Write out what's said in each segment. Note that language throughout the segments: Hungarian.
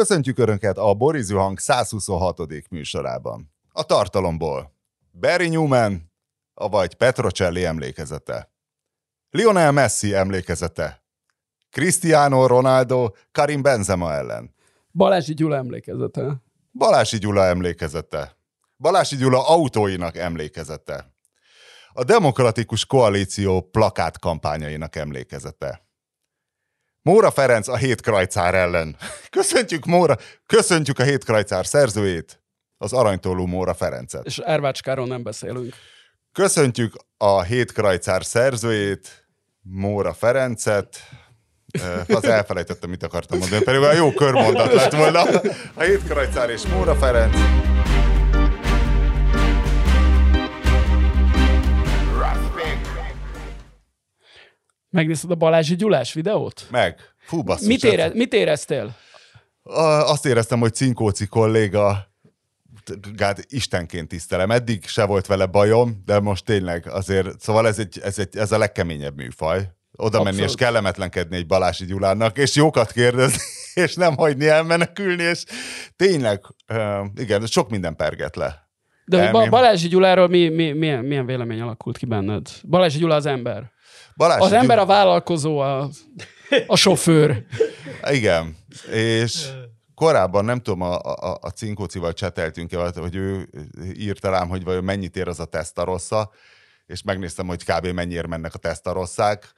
Köszöntjük Önöket a Borizű Hang 126. műsorában. A tartalomból Barry Newman, avagy Petrocelli emlékezete. Lionel Messi emlékezete. Cristiano Ronaldo Karim Benzema ellen. Balázsi Gyula emlékezete. Balási Gyula emlékezete. Balási Gyula autóinak emlékezete. A Demokratikus Koalíció plakát kampányainak emlékezete. Móra Ferenc a hét krajcár ellen. Köszöntjük Móra, köszöntjük a hét krajcár szerzőjét, az aranytólú Móra Ferencet. És Ervácskáról nem beszélünk. Köszöntjük a hét krajcár szerzőjét, Móra Ferencet. Az elfelejtettem, mit akartam mondani, pedig olyan jó körmondat lett volna. A hét krajcár és Móra Ferenc. Megnézted a Balázsi Gyulás videót? Meg. Fú, basszus. Mit, ez- ére, mit éreztél? Azt éreztem, hogy Cinkóci kolléga gát istenként tisztelem. Eddig se volt vele bajom, de most tényleg azért, szóval ez, egy, ez, egy, ez a legkeményebb műfaj. Oda menni Abszolút. és kellemetlenkedni egy Balási Gyulának, és jókat kérdezni, és nem hagyni elmenekülni, és tényleg, igen, sok minden perget le. De Elmém. ba- Balázsi Gyuláról mi, mi, milyen, milyen vélemény alakult ki benned? Balázsi Gyula az ember. Balási Az ember a vállalkozó, a, a sofőr. Igen, és korábban nem tudom, a, a, a Cinkócival cseteltünk, hogy ő írta rám, hogy vajon mennyit ér az a tesztarossa, és megnéztem, hogy kb. mennyire mennek a tesztarosszák,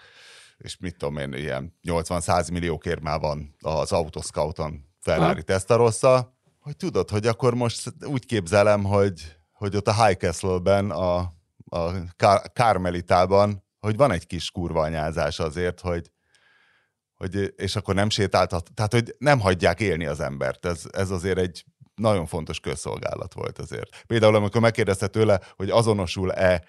és mit tudom én, ilyen 80-100 milliókért már van az Autoscouton Ferrari Aha. tesztarossa, hogy tudod, hogy akkor most úgy képzelem, hogy, hogy ott a High Castle-ben, a, a Kár- Kármelitában, hogy van egy kis kurvanyázás azért, hogy, hogy, és akkor nem sétáltat, tehát hogy nem hagyják élni az embert. Ez, ez azért egy nagyon fontos közszolgálat volt azért. Például, amikor megkérdezte tőle, hogy azonosul-e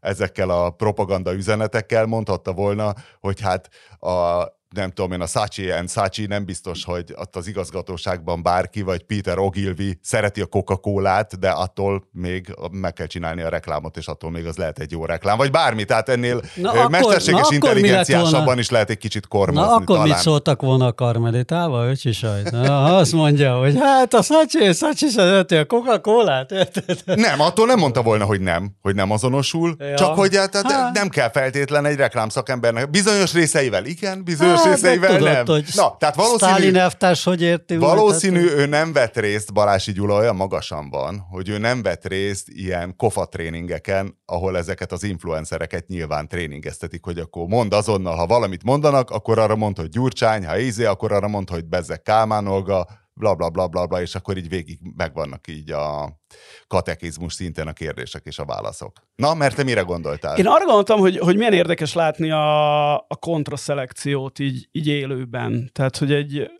ezekkel a propaganda üzenetekkel, mondhatta volna, hogy hát a nem tudom én, a Sachi and Sachi nem biztos, hogy ott az igazgatóságban bárki, vagy Peter Ogilvy szereti a Coca-Colát, de attól még meg kell csinálni a reklámot, és attól még az lehet egy jó reklám, vagy bármi. Tehát ennél Na akkor- mesterséges na mi intelligenciásabban is lehet egy kicsit kormozni Na akkor talán. mit szóltak volna a karmelitával, öcsi sajt? Na, azt mondja, hogy hát a Szacsi, Szacsi szereti a Coca-Colát, érted? Nem, attól nem mondta volna, hogy nem, hogy nem azonosul, ja. Ja. csak hogy hát, hát Hát. nem kell feltétlen egy reklámszakembernek. Bizonyos részeivel igen, bizonyos Hát, de részeivel tudod, nem. hogy Na, tehát valószínű, Stalin elvtárs hogy érti? valószínű Hát, ő nem vett részt, Balási Gyula olyan magasan van, hogy ő nem vett részt ilyen kofa tréningeken, ahol ezeket az influencereket nyilván tréningeztetik, hogy akkor mond azonnal, ha valamit mondanak, akkor arra mond, hogy Gyurcsány, ha ízé, akkor arra mond, hogy Bezzek Kálmán Olga, bla, bla, bla, bla, bla, és akkor így végig megvannak így a katekizmus szinten a kérdések és a válaszok. Na, mert te mire gondoltál? Én arra gondoltam, hogy, hogy milyen érdekes látni a, a kontraszelekciót így, így élőben. Tehát, hogy egy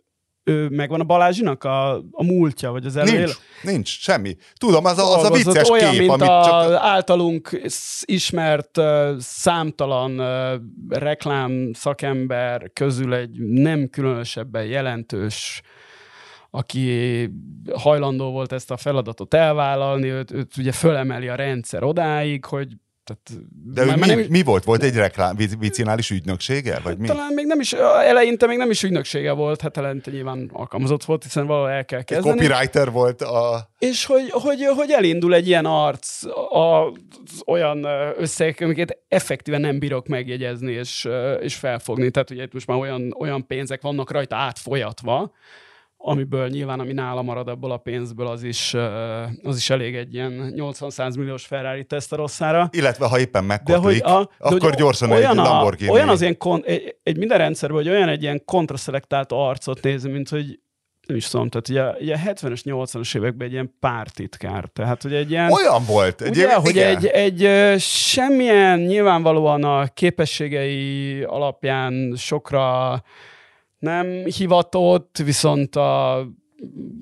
ő, megvan a Balázsinak a, a múltja, vagy az előél. Nincs, nincs, semmi. Tudom, az a, az a vicces olyan, kép, mint amit a csak... általunk ismert uh, számtalan uh, reklám szakember közül egy nem különösebben jelentős aki hajlandó volt ezt a feladatot elvállalni, őt, őt ugye fölemeli a rendszer odáig, hogy tehát, De ő már- mi, nem- mi volt? Volt egy reklám, vic- vicinális ügynöksége? Vagy mi? talán még nem is, eleinte még nem is ügynöksége volt, hát eleinte nyilván alkalmazott volt, hiszen valahol el kell Egy kezdeni. copywriter volt a... És hogy, hogy, hogy elindul egy ilyen arc az olyan összegek, amiket effektíven nem bírok megjegyezni és, és felfogni. Tehát ugye itt most már olyan, olyan pénzek vannak rajta átfolyatva, amiből nyilván, ami nála marad abból a pénzből, az is, az is elég egy ilyen 80-100 milliós Ferrari Testaroszára. Illetve ha éppen De megkotlik, hogy, a, de akkor hogy gyorsan olyan egy a- Lamborghini. Olyan az ilyen, kon, egy, egy minden rendszerben, hogy olyan egy ilyen kontraszelektált arcot nézni, mint hogy nem is tudom, tehát ugye, ugye 70-es, 80-as években egy ilyen pártitkár. Tehát, hogy egy ilyen... Olyan volt. Ugye, Egyébként hogy igen. egy, egy semmilyen nyilvánvalóan a képességei alapján sokra nem hivatott, viszont a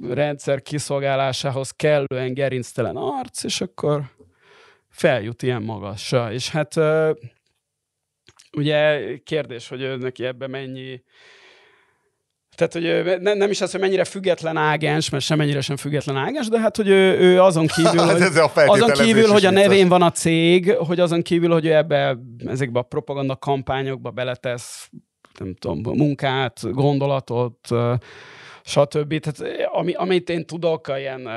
rendszer kiszolgálásához kellően gerinctelen arc, és akkor feljut ilyen magasra. És hát ugye kérdés, hogy ő neki ebbe mennyi tehát, hogy ő ne, nem is az, hogy mennyire független ágens, mert semennyire sem független ágens, de hát, hogy ő, ő azon kívül, Hát hogy, a azon kívül, hogy a nevén van a cég, hogy azon kívül, hogy ő ebbe, ezekbe a propaganda kampányokba beletesz, nem tudom, munkát, gondolatot, stb. Tehát, ami, amit én tudok, ilyen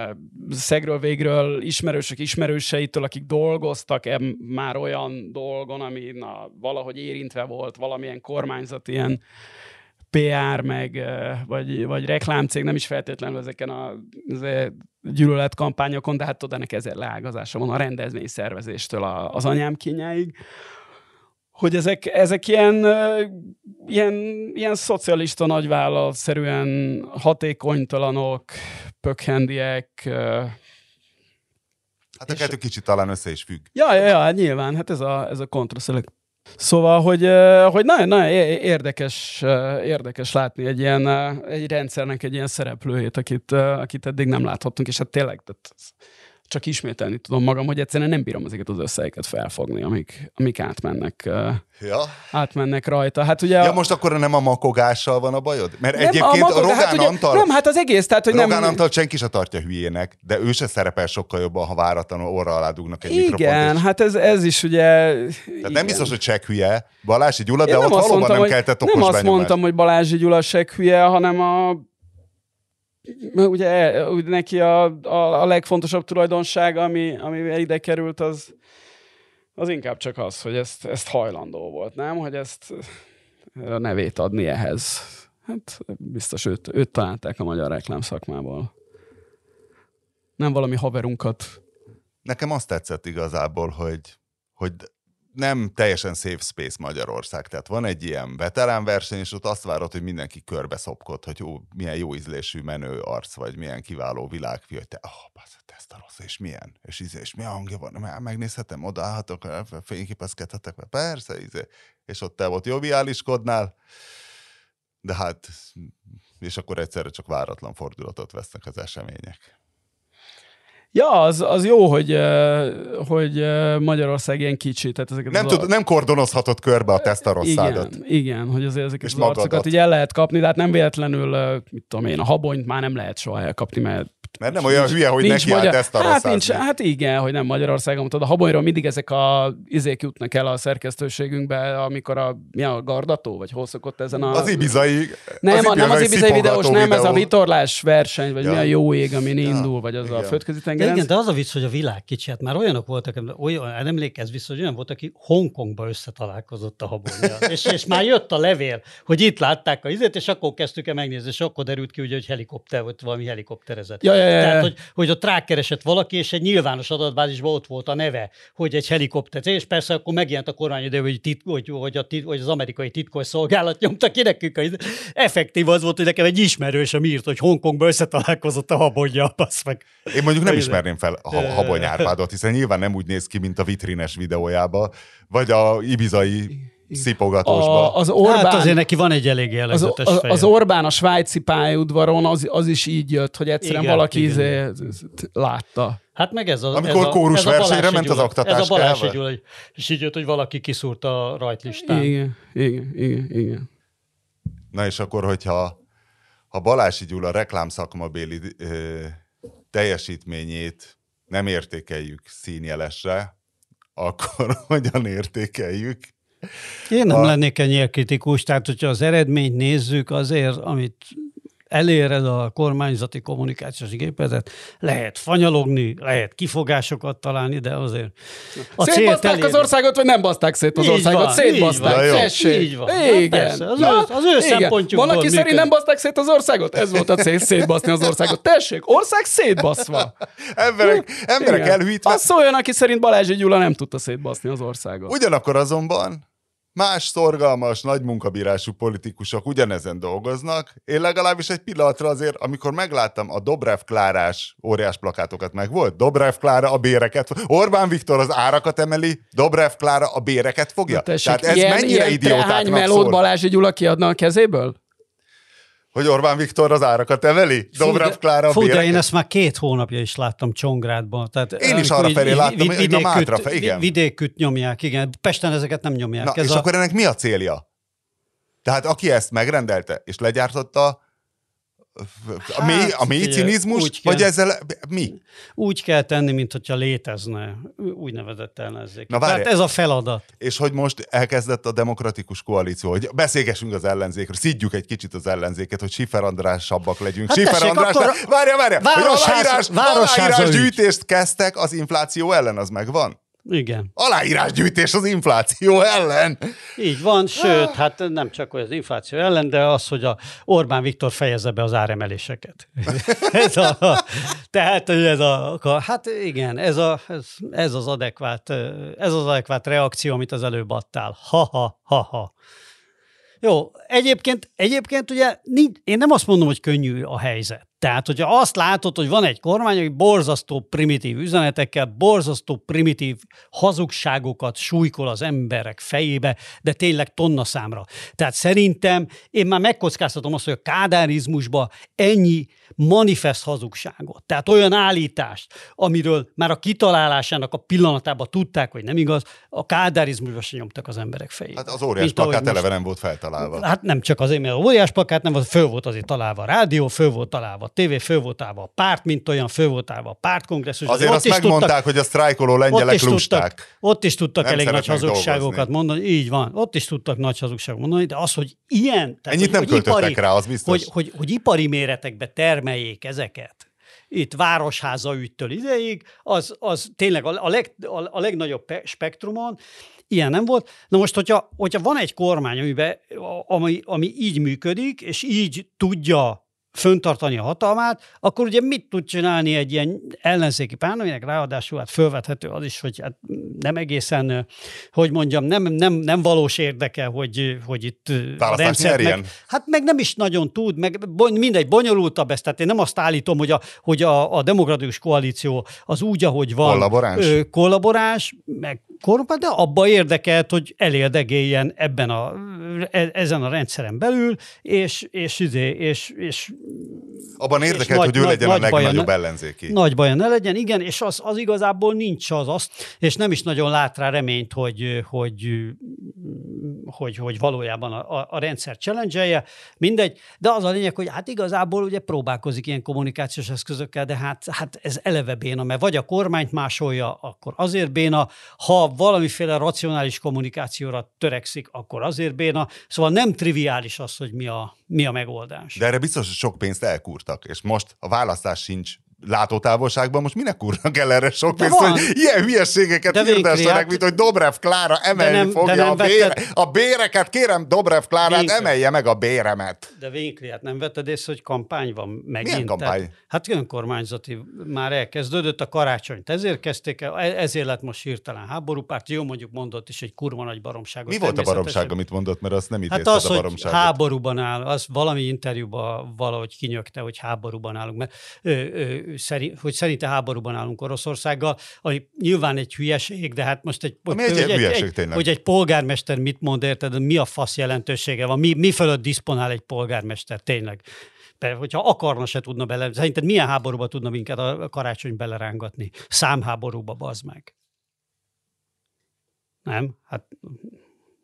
szegről végről ismerősök ismerőseitől, akik dolgoztak e, már olyan dolgon, ami na, valahogy érintve volt, valamilyen kormányzat ilyen PR, meg, vagy, vagy reklámcég, nem is feltétlenül ezeken a gyűlöletkampányokon, de hát tudod, ennek ezer leágazása van a rendezvény szervezéstől az anyám kényáig hogy ezek, ezek ilyen, ilyen, ilyen szocialista nagyvállalatszerűen hatékonytalanok, pökhendiek. Hát a kettő kicsit talán össze is függ. Ja, ja, ja hát nyilván, hát ez a, ez a kontraszelek. Szóval, hogy, hogy nagyon, nagyon érdekes, érdekes látni egy ilyen, egy rendszernek egy ilyen szereplőjét, akit, akit eddig nem láthattunk, és hát tényleg, tehát csak ismételni tudom magam, hogy egyszerűen nem bírom ezeket az összegeket felfogni, amik, amik átmennek, ja. átmennek rajta. Hát ugye ja, a... most akkor nem a makogással van a bajod? Mert nem, egyébként a, magog, a Rogán hát ugye, Antal... Nem, hát az egész, tehát hogy Rogán nem... Antal senki se tartja hülyének, de ő se szerepel sokkal jobban, ha váratlanul orra alá dugnak egy Igen, és... hát ez, ez is ugye... Tehát igen. nem biztos, hogy csak hülye, Balázsi Gyula, de Én ott valóban mondtam, nem keltett okos Nem azt benyomást. mondtam, hogy Balázsi Gyula se hülye, hanem a ugye, neki a, a, a legfontosabb tulajdonság, ami, ami ide került, az, az inkább csak az, hogy ezt, ezt hajlandó volt, nem? Hogy ezt a nevét adni ehhez. Hát biztos őt, őt találták a magyar reklám szakmából. Nem valami haverunkat. Nekem azt tetszett igazából, hogy, hogy nem teljesen safe space Magyarország. Tehát van egy ilyen veterán verseny, és ott azt várod, hogy mindenki körbe szopkod, hogy jó, milyen jó ízlésű menő arc, vagy milyen kiváló világfi, hogy te, oh, basz, te ezt a rossz, és milyen, és íze, és milyen hangja van, már megnézhetem, odaállhatok, fényképezkedhetek, persze, íze. és ott te ott joviáliskodnál, de hát, és akkor egyszerre csak váratlan fordulatot vesznek az események. Ja, az, az jó, hogy, hogy Magyarország ilyen kicsi. Tehát ezeket nem, tud, nem kordonozhatod körbe a tesztarosszádat. Igen, igen, hogy azért ezeket és az magadat. arcokat így el lehet kapni, de hát nem véletlenül, mit tudom én, a habonyt már nem lehet soha elkapni, mert mert nem olyan hülye, hogy neki magyar... ezt a hát, nincs, hát igen, hogy nem Magyarországon. Tudod, a habonyról mindig ezek a izék jutnak el a szerkesztőségünkbe, amikor a, mi a gardató, vagy hol szokott ezen a... Az ibizai... Nem, az, nem az ibizai videós, videó. nem, ez a vitorlás verseny, vagy ja. mi a jó ég, amin ja. indul, vagy az igen. a földközi tenger. Igen, de az a vicc, hogy a világ kicsi, hát már olyanok voltak, olyan, hát emlékezz vissza, hogy olyan volt, aki Hongkongba összetalálkozott a habonyjal. és, és már jött a levél, hogy itt látták a izét, és akkor kezdtük el megnézni, és akkor derült ki, ugye, hogy helikopter, vagy valami helikopterezett. Ja, ja, ja, Tehát, hogy, hogy ott rákeresett valaki, és egy nyilvános adatbázisban ott volt a neve, hogy egy helikopter, és persze akkor megjelent a kormány ide, hogy, tit, hogy, hogy, a tit, hogy az amerikai titkos szolgálat nyomta ki nekünk. A, effektív az volt, hogy nekem egy ismerős, ami írt, hogy Hongkongban összetalálkozott a habonja, basz meg. Én mondjuk nem ismerném fel a habony Árpádot, hiszen nyilván nem úgy néz ki, mint a vitrines videójába, vagy a ibizai szipogatosba. A, az Orbán, hát azért neki van egy elég jellegzetes az, az, az Orbán a svájci pályaudvaron az, az is így jött, hogy egyszerűen igen, valaki igen. Izé, látta. Hát meg ez a, Amikor ez a, kórus ez versenyre ment az oktatás Ez a Balási Gyula, és így jött, hogy valaki kiszúrt a rajtlistán. Igen, igen, igen, igen. Na és akkor, hogyha ha Balási Gyula reklámszakmabéli ö, teljesítményét nem értékeljük színjelesre, akkor hogyan értékeljük? Én nem a... lennék ennyire kritikus, tehát hogyha az eredményt nézzük, azért, amit eléred a kormányzati kommunikációs gépezet, lehet fanyalogni, lehet kifogásokat találni, de azért a Szétbaszták elér... az országot, vagy nem baszták szét az így országot? Van, Szétbaszták, így van, Tessék. Így van. Igen. Persze, az, Na, ő, az ő szempontjukból Van, aki szerint nem baszták szét az országot? Ez volt a cél, szétbaszni az országot. Tessék, ország szétbaszva. emberek, emberek elhűítve. Az szóljon, aki szerint Balázsi Gyula nem tudta szétbaszni az országot. Ugyanakkor azonban Más szorgalmas, nagy munkabírású politikusok ugyanezen dolgoznak. Én legalábbis egy pillanatra azért, amikor megláttam a Dobrev Klárás óriás plakátokat meg volt, Dobrev Klára a béreket, Orbán Viktor az árakat emeli, Dobrev Klára a béreket fogja. tessék, Tehát ez ilyen, mennyire ilyen idiótáknak melót Balázsi Gyula kiadna a kezéből? Hogy Orbán Viktor az árakat emeli? Dobrev Klára Fú, de én ezt már két hónapja is láttam Csongrádban. Tehát, én is arra felé láttam, vid- hogy a Mátra fel, igen. Vidéküt nyomják, igen. Pesten ezeket nem nyomják. Na, Ez és a... akkor ennek mi a célja? Tehát aki ezt megrendelte és legyártotta, a mély, a Hát, mély cinizmus, úgy kell. vagy ezzel mi? Úgy kell tenni, mint hogyha létezne úgynevezett ellenzék. Na, Tehát várjál. ez a feladat. És hogy most elkezdett a demokratikus koalíció, hogy beszélgessünk az ellenzékről, szidjuk egy kicsit az ellenzéket, hogy Sifer Andrásabbak legyünk. Hát Sifer tessék, András, akkor várja, várja, hogy Városház- aláírás, Városháza aláírás ügy. gyűjtést kezdtek az infláció ellen, az megvan? Igen. Aláírásgyűjtés az infláció ellen. Így van, sőt, hát nem csak hogy az infláció ellen, de az, hogy a Orbán Viktor fejezze be az áremeléseket. ez a, tehát, hogy ez a, hát igen, ez, a, ez, ez, az adekvát, ez az adekvát reakció, amit az előbb adtál. Ha-ha, ha-ha. Jó, egyébként, egyébként ugye nincs, én nem azt mondom, hogy könnyű a helyzet. Tehát, hogyha azt látod, hogy van egy kormány, aki borzasztó primitív üzenetekkel, borzasztó primitív hazugságokat súlykol az emberek fejébe, de tényleg tonna számra. Tehát szerintem én már megkockáztatom azt, hogy a kádárizmusba ennyi manifest hazugságot, tehát olyan állítást, amiről már a kitalálásának a pillanatában tudták, hogy nem igaz, a kádárizmusba se nyomtak az emberek fejébe. Hát az óriás plakát eleve nem volt feltalálva. Hát nem csak azért, mert óriás plakát nem volt, föl volt azért találva a rádió, föl volt találva a tévé, föl volt találva a párt, mint olyan, föl volt találva a pártkongresszus. Azért Ott azt is megmondták, tudtak- hogy a sztrájkoló ott lengyelek is, lusták. tudtak, ott is tudtak Nem elég nagy hazugságokat dolgozni. mondani, így van, ott is tudtak nagy hazugságokat mondani, de az, hogy ilyen, tehát, Ennyit hogy, nem hogy költöttek ipari, rá, az biztos. Hogy, hogy, hogy ipari méretekbe termeljék ezeket, itt Városháza ügytől ideig, az, az tényleg a, a, leg, a, a legnagyobb pe- spektrumon, ilyen nem volt. Na most, hogyha, hogyha van egy kormány, amiben, ami, ami így működik, és így tudja föntartani a hatalmát, akkor ugye mit tud csinálni egy ilyen ellenzéki párt, aminek ráadásul hát fölvethető az is, hogy hát nem egészen, hogy mondjam, nem, nem, nem valós érdeke, hogy, hogy itt rendszert meg. Hát meg nem is nagyon tud, meg mindegy, bonyolultabb ez, tehát én nem azt állítom, hogy a, hogy a, a demokratikus koalíció az úgy, ahogy van. Kollaboráns? Ö, kollaboráns, meg korrupt, de abba érdekelt, hogy elérdegéljen ebben a, e- ezen a rendszeren belül, és, és, és, és, és Abban és érdekelt, nagy- hogy ő nagy- legyen a nagy baja legnagyobb ne- ellenzéki. nagy baja ne legyen, igen, és az, az igazából nincs az azt, és nem is nagyon lát rá reményt, hogy, hogy, hogy, hogy valójában a, a, a rendszer challenge mindegy, de az a lényeg, hogy hát igazából ugye próbálkozik ilyen kommunikációs eszközökkel, de hát, hát ez eleve béna, mert vagy a kormányt másolja, akkor azért béna, ha valamiféle racionális kommunikációra törekszik, akkor azért béna, szóval nem triviális az, hogy mi a, mi a megoldás. De erre biztos, hogy sok pénzt elkúrtak, és most a választás sincs látótávolságban, most minek kúrnak el erre sok pénzt, hogy ilyen hülyeségeket De hirdessenek, hát- mint hogy Dobrev Klára emelni nem- de fogja nem a, bére, vetted- a béreket. Kérem, Dobrev Klárát Vénkli. emelje meg a béremet. De Vénkli, hát nem vetted észre, hogy kampány van megint? Milyen kampány? Tehát, hát önkormányzati már elkezdődött a karácsonyt, ezért kezdték el, e- ezért lett most hirtelen háborúpárt. Jó, mondjuk mondott is egy kurva nagy baromságot. Mi volt a baromság, amit mondott, mert azt nem Hát idézted az, a hogy baromságot. háborúban áll, az valami interjúban valahogy kinyögte, hogy háborúban állunk, mert ö, ö, szerint, hogy szerinte háborúban állunk Oroszországgal, ami nyilván egy hülyeség, de hát most egy, Ami egy hogy, hülyeség egy, tényleg. hogy egy polgármester mit mond, érted, mi a fasz jelentősége van, mi, mi fölött diszponál egy polgármester tényleg. De hogyha akarna, se tudna bele. Szerinted milyen háborúba tudna minket a karácsony belerángatni? Számháborúba, bazd meg. Nem? Hát,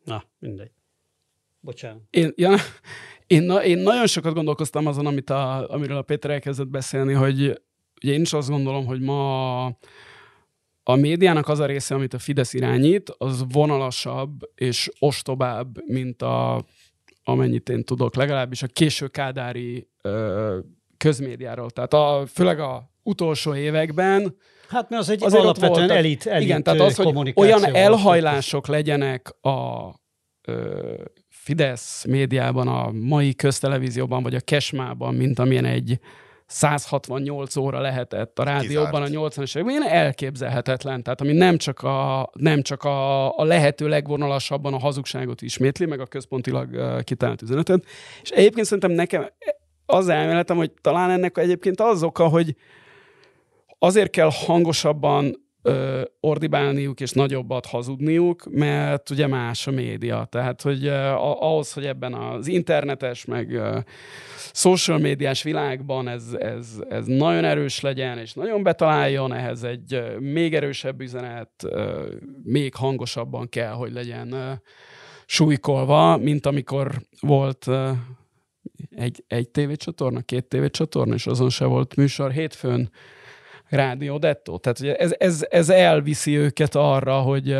na, mindegy. Bocsánat. Én, ja, én, na, én nagyon sokat gondolkoztam azon, amit a, amiről a Péter elkezdett beszélni, hogy ugye én is azt gondolom, hogy ma a médiának az a része, amit a Fidesz irányít, az vonalasabb és ostobább, mint a, amennyit én tudok, legalábbis a késő kádári ö, közmédiáról. Tehát a, főleg a utolsó években Hát mert az egy Azért alapvetően voltak- elit, elit igen, tehát az, hogy olyan volt. elhajlások legyenek a ö, Fidesz médiában, a mai köztelevízióban, vagy a Kesmában, mint amilyen egy 168 óra lehetett a rádióban a 80-as években, ilyen elképzelhetetlen. Tehát ami nem csak a, nem csak a, a lehető legvonalasabban a hazugságot ismétli, meg a központilag uh, kitalált üzenetet. És egyébként szerintem nekem az elméletem, hogy talán ennek egyébként az oka, hogy azért kell hangosabban ö, ordibálniuk és nagyobbat hazudniuk, mert ugye más a média. Tehát, hogy ö, ahhoz, hogy ebben az internetes, meg social médiás világban ez, ez, ez nagyon erős legyen, és nagyon betaláljon, ehhez egy még erősebb üzenet, még hangosabban kell, hogy legyen ö, súlykolva, mint amikor volt egy, egy tévécsatorna, két tévécsatorna, és azon se volt műsor. Hétfőn Rádió Detto. Tehát ez, ez, ez elviszi őket arra, hogy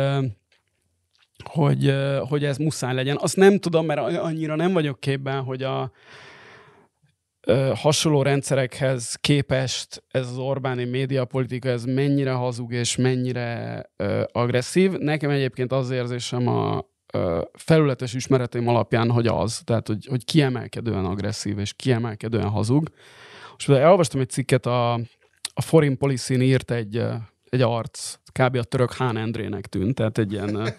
hogy, hogy ez muszáj legyen. Azt nem tudom, mert annyira nem vagyok képben, hogy a hasonló rendszerekhez képest ez az Orbáni médiapolitika, ez mennyire hazug és mennyire agresszív. Nekem egyébként az érzésem a felületes ismereteim alapján, hogy az, tehát hogy, hogy kiemelkedően agresszív és kiemelkedően hazug. Most elolvastam egy cikket, a, a Foreign policy írt egy, egy arc, kb. a török Hán Endrének tűnt, tehát egy ilyen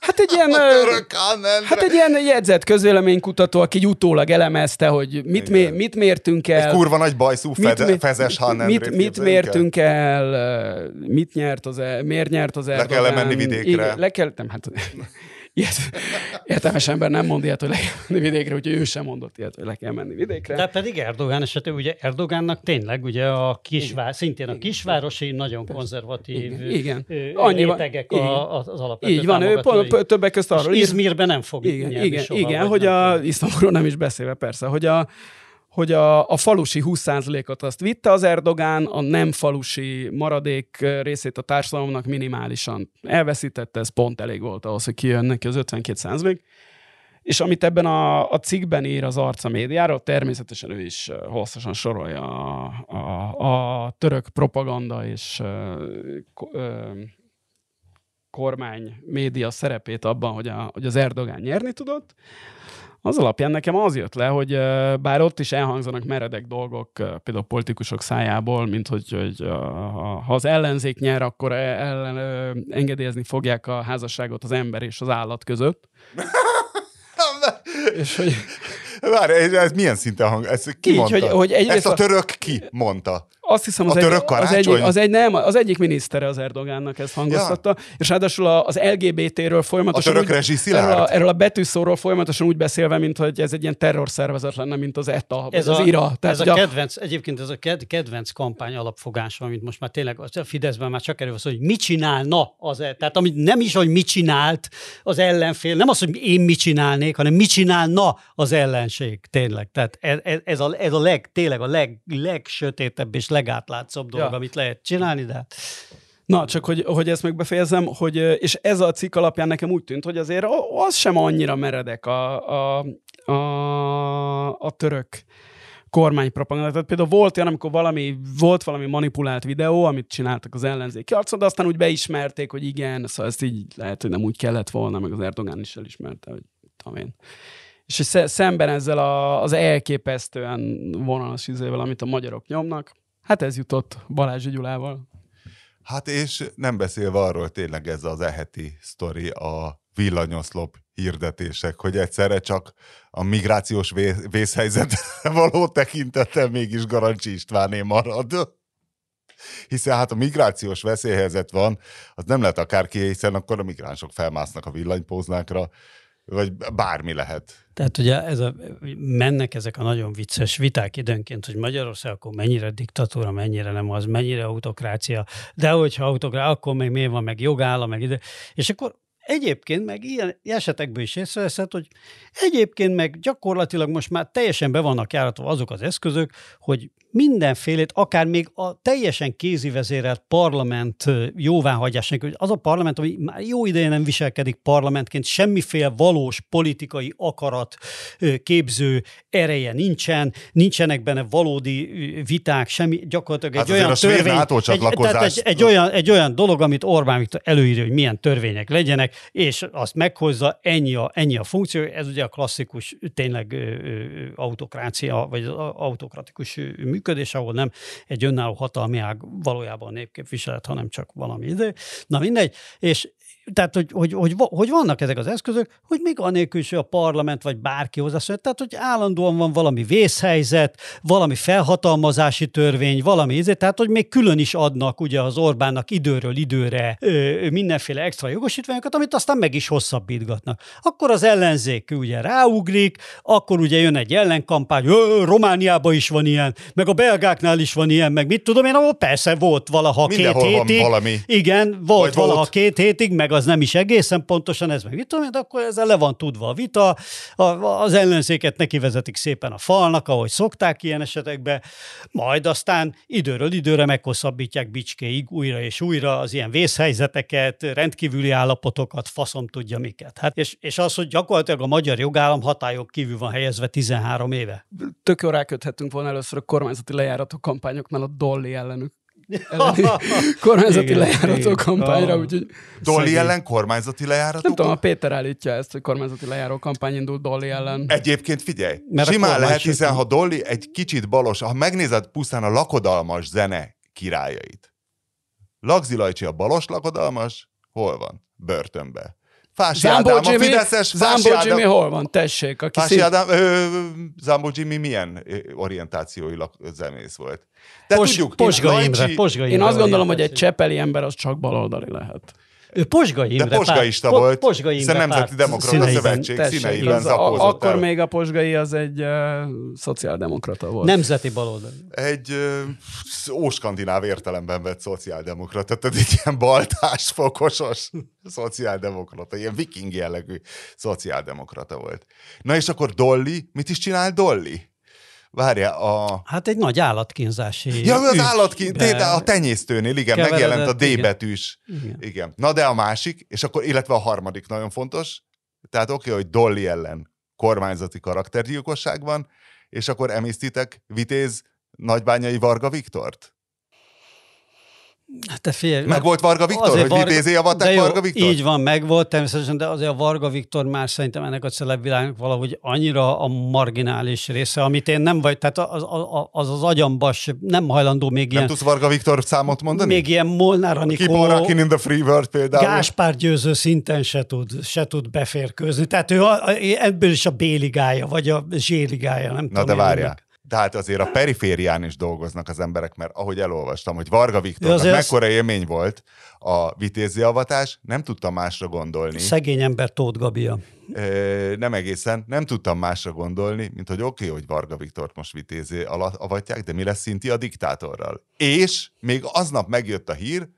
Hát egy ilyen, hát egy ilyen jegyzett közvéleménykutató, aki utólag elemezte, hogy mit, mé, mit mértünk el. Egy kurva nagy bajszú fede, mit, fezes Mit, mit mértünk el, mit nyert az, el, miért nyert az Erdogan. Le kell menni vidékre. Igen, le kell, nem, hát ilyet, értelmes ember nem mond ilyet, hogy le kell menni vidékre, úgyhogy ő sem mondott ilyet, hogy le kell menni vidékre. De pedig Erdogán esetében, ugye Erdogánnak tényleg ugye a kisvár, szintén a kisvárosi, nagyon konzervatív igen. igen. Annyi rétegek igen. A, az alapvető Így van, ő pont, többek között arról. Izmirben nem fog igen, igen, soha, igen hogy a, Isztambulról nem is beszélve persze, hogy a, hogy a, a falusi 20%-ot azt vitte az Erdogán, a nem falusi maradék részét a társadalomnak minimálisan elveszítette, ez pont elég volt ahhoz, hogy kijön neki az 52%. És amit ebben a, a cikkben ír az arca médiáról, természetesen ő is hosszasan sorolja a, a, a török propaganda és ö, ö, kormány média szerepét abban, hogy, a, hogy az Erdogán nyerni tudott. Az alapján nekem az jött le, hogy bár ott is elhangzanak meredek dolgok, például politikusok szájából, mint hogy, hogy ha az ellenzék nyer, akkor e, ellen, engedélyezni fogják a házasságot az ember és az állat között. és hogy... Várj, ez milyen szinten hang? Ez ki Így, mondta? Hogy, hogy Ezt a török ki mondta? Azt hiszem, az, a egy, az, egyik, az, egy, nem, az egyik minisztere az Erdogánnak ezt hangoztatta, ja. és ráadásul az LGBT-ről folyamatosan... A török úgy, erről, a, erről a betűszóról folyamatosan úgy beszélve, mint hogy ez egy ilyen terrorszervezet lenne, mint az ETA, ez az a, IRA. Tehát, ez a kedvenc, egyébként ez a kedvenc kampány alapfogása, amit most már tényleg a Fideszben már csak erről hogy mit csinálna az e, Tehát amit nem is, hogy mit csinált az ellenfél, nem az, hogy én mit csinálnék, hanem mit csinálna az ellenség, tényleg. Tehát ez, ez, ez, a, ez a leg, tényleg a leg, legsötétebb és legátlátszóbb dolog, ja. amit lehet csinálni, de... Hát- Na, csak hogy, hogy ezt meg befejezem, hogy, és ez a cikk alapján nekem úgy tűnt, hogy azért az sem annyira meredek a, a, a, a török kormánypropaganda. Tehát például volt olyan, amikor valami, volt valami manipulált videó, amit csináltak az ellenzéki arcon, de aztán úgy beismerték, hogy igen, szóval ezt így lehet, hogy nem úgy kellett volna, meg az Erdogán is elismerte, hogy tudom én. És szemben ezzel a, az elképesztően vonalas izével, amit a magyarok nyomnak, hát ez jutott Balázs Gyulával. Hát és nem beszélve arról tényleg ez az eheti sztori, a villanyoszlop hirdetések, hogy egyszerre csak a migrációs vészhelyzetre való tekintettel mégis Garancsi Istváné marad. Hiszen hát a migrációs veszélyhelyzet van, az nem lehet akárki, hiszen akkor a migránsok felmásznak a villanypóznákra, vagy bármi lehet. Tehát ugye ez a, mennek ezek a nagyon vicces viták időnként, hogy Magyarország akkor mennyire diktatúra, mennyire nem az, mennyire autokrácia, de hogyha autokrácia, akkor még miért van meg jogállam, meg ide. És akkor Egyébként meg ilyen esetekből is észreveszed, hogy egyébként meg gyakorlatilag most már teljesen be vannak járatva azok az eszközök, hogy mindenfélét, akár még a teljesen kézivezérelt parlament jóváhagyásának, hogy az a parlament, ami már jó ideje nem viselkedik parlamentként, semmiféle valós politikai akarat képző ereje nincsen, nincsenek benne valódi viták, semmi, gyakorlatilag hát egy olyan törvény, egy, tehát egy, egy, olyan, egy olyan dolog, amit Orbán Viktor előírja, hogy milyen törvények legyenek, és azt meghozza, ennyi a, ennyi a funkció, ez ugye a klasszikus tényleg autokrácia, vagy autokratikus működés, működés, ahol nem egy önálló hatalmi ág valójában népképviselet, hanem csak valami idő. Na mindegy, és tehát, hogy, hogy, hogy, hogy vannak ezek az eszközök, hogy még anélkül is, hogy a parlament vagy bárki hozzászól, tehát, hogy állandóan van valami vészhelyzet, valami felhatalmazási törvény, valami izé, tehát, hogy még külön is adnak ugye az Orbánnak időről időre ö, mindenféle extra jogosítványokat, amit aztán meg is hosszabbítgatnak. Akkor az ellenzék ugye ráugrik, akkor ugye jön egy ellenkampány, Romániában is van ilyen, meg a belgáknál is van ilyen, meg mit tudom én, ahol persze volt valaha Mindenhol két hétig. valami. Igen, volt Vagy valaha volt. két hétig, meg az nem is egészen pontosan, ez meg mit de akkor ezzel le van tudva a vita, a, az ellenzéket neki vezetik szépen a falnak, ahogy szokták ilyen esetekben, majd aztán időről időre meghosszabbítják bicskéig újra és újra az ilyen vészhelyzeteket, rendkívüli állapotokat, faszom tudja miket. Hát és, és az, hogy gyakorlatilag a magyar jogállam hatályok kívül van helyezve 13 éve. Tök jól ráköthetünk volna először a kormányzati lejárató kampányoknál a Dolly ellenük elleni kormányzati Igen, lejárató igen. kampányra, úgyhogy Dolly Szegény. ellen kormányzati lejáratok? nem tudom, a Péter állítja ezt, hogy kormányzati lejáró kampány indult Dolly ellen. Egyébként figyelj, Mert simán lehet, hiszen ha Dolly egy kicsit balos, ha megnézed pusztán a lakodalmas zene királyait. Lagzi Lajcsi a balos lakodalmas, hol van? Börtönbe. Fási Zambó Ádám, a Jimmy, Fideszes Fási Zambó Jimmy Ádám, hol van? Tessék, aki Fási szint... Ádám, ö, Zambó Jimmy milyen orientációilag zenész volt? De Pos, tudjuk, Posga Lajcsi- Imre, Posga Imre. Én azt gondolom, hogy egy csepeli ember az csak baloldali lehet. Ő Posga Imre. De posgaista párt- volt, Posga hiszen Imre Nemzeti Demokrata színeiben. Szövetség Tessék, színeiben zakózott akkor el. még a posgai az egy uh, szociáldemokrata volt. Nemzeti baloldali. egy ö, óskandináv értelemben vett szociáldemokrata, tehát egy ilyen baltás, fokosos szociáldemokrata, ilyen viking jellegű szociáldemokrata volt. Na és akkor Dolly, mit is csinál Dolly? Várja, a... Hát egy nagy állatkínzási Ja, az Be- a tenyésztőnél, igen, keveredett, megjelent a D igen. betűs. Igen. Igen. Na de a másik, és akkor, illetve a harmadik nagyon fontos, tehát oké, okay, hogy Dolly ellen kormányzati karaktergyilkosság van, és akkor emésztitek Vitéz Nagybányai Varga Viktort? Hát te figyelj, Meg volt Varga Viktor, hogy vitézé avatták de jó, Varga Viktor? Így van, meg volt természetesen, de azért a Varga Viktor már szerintem ennek a celebvilágnak valahogy annyira a marginális része, amit én nem vagy, tehát az az, az, az agyamba nem hajlandó még Nem ilyen, tudsz Varga Viktor számot mondani? még ilyen Molnár Anikó, rocking in the free world például. Gáspár győző szinten se tud, se tud beférkőzni. Tehát ő a, a, ebből is a B-ligája, vagy a Z-ligája, nem Na tudom. de én várjál. Meg. Tehát azért a periférián is dolgoznak az emberek, mert ahogy elolvastam, hogy Varga Ja, Viktornak mekkora élmény volt a vitézi avatás, nem tudtam másra gondolni. Szegény ember Tóth Gabia. Ö, nem egészen, nem tudtam másra gondolni, mint hogy oké, okay, hogy Varga Viktort most alatt avatják, de mi lesz Szinti a diktátorral? És még aznap megjött a hír,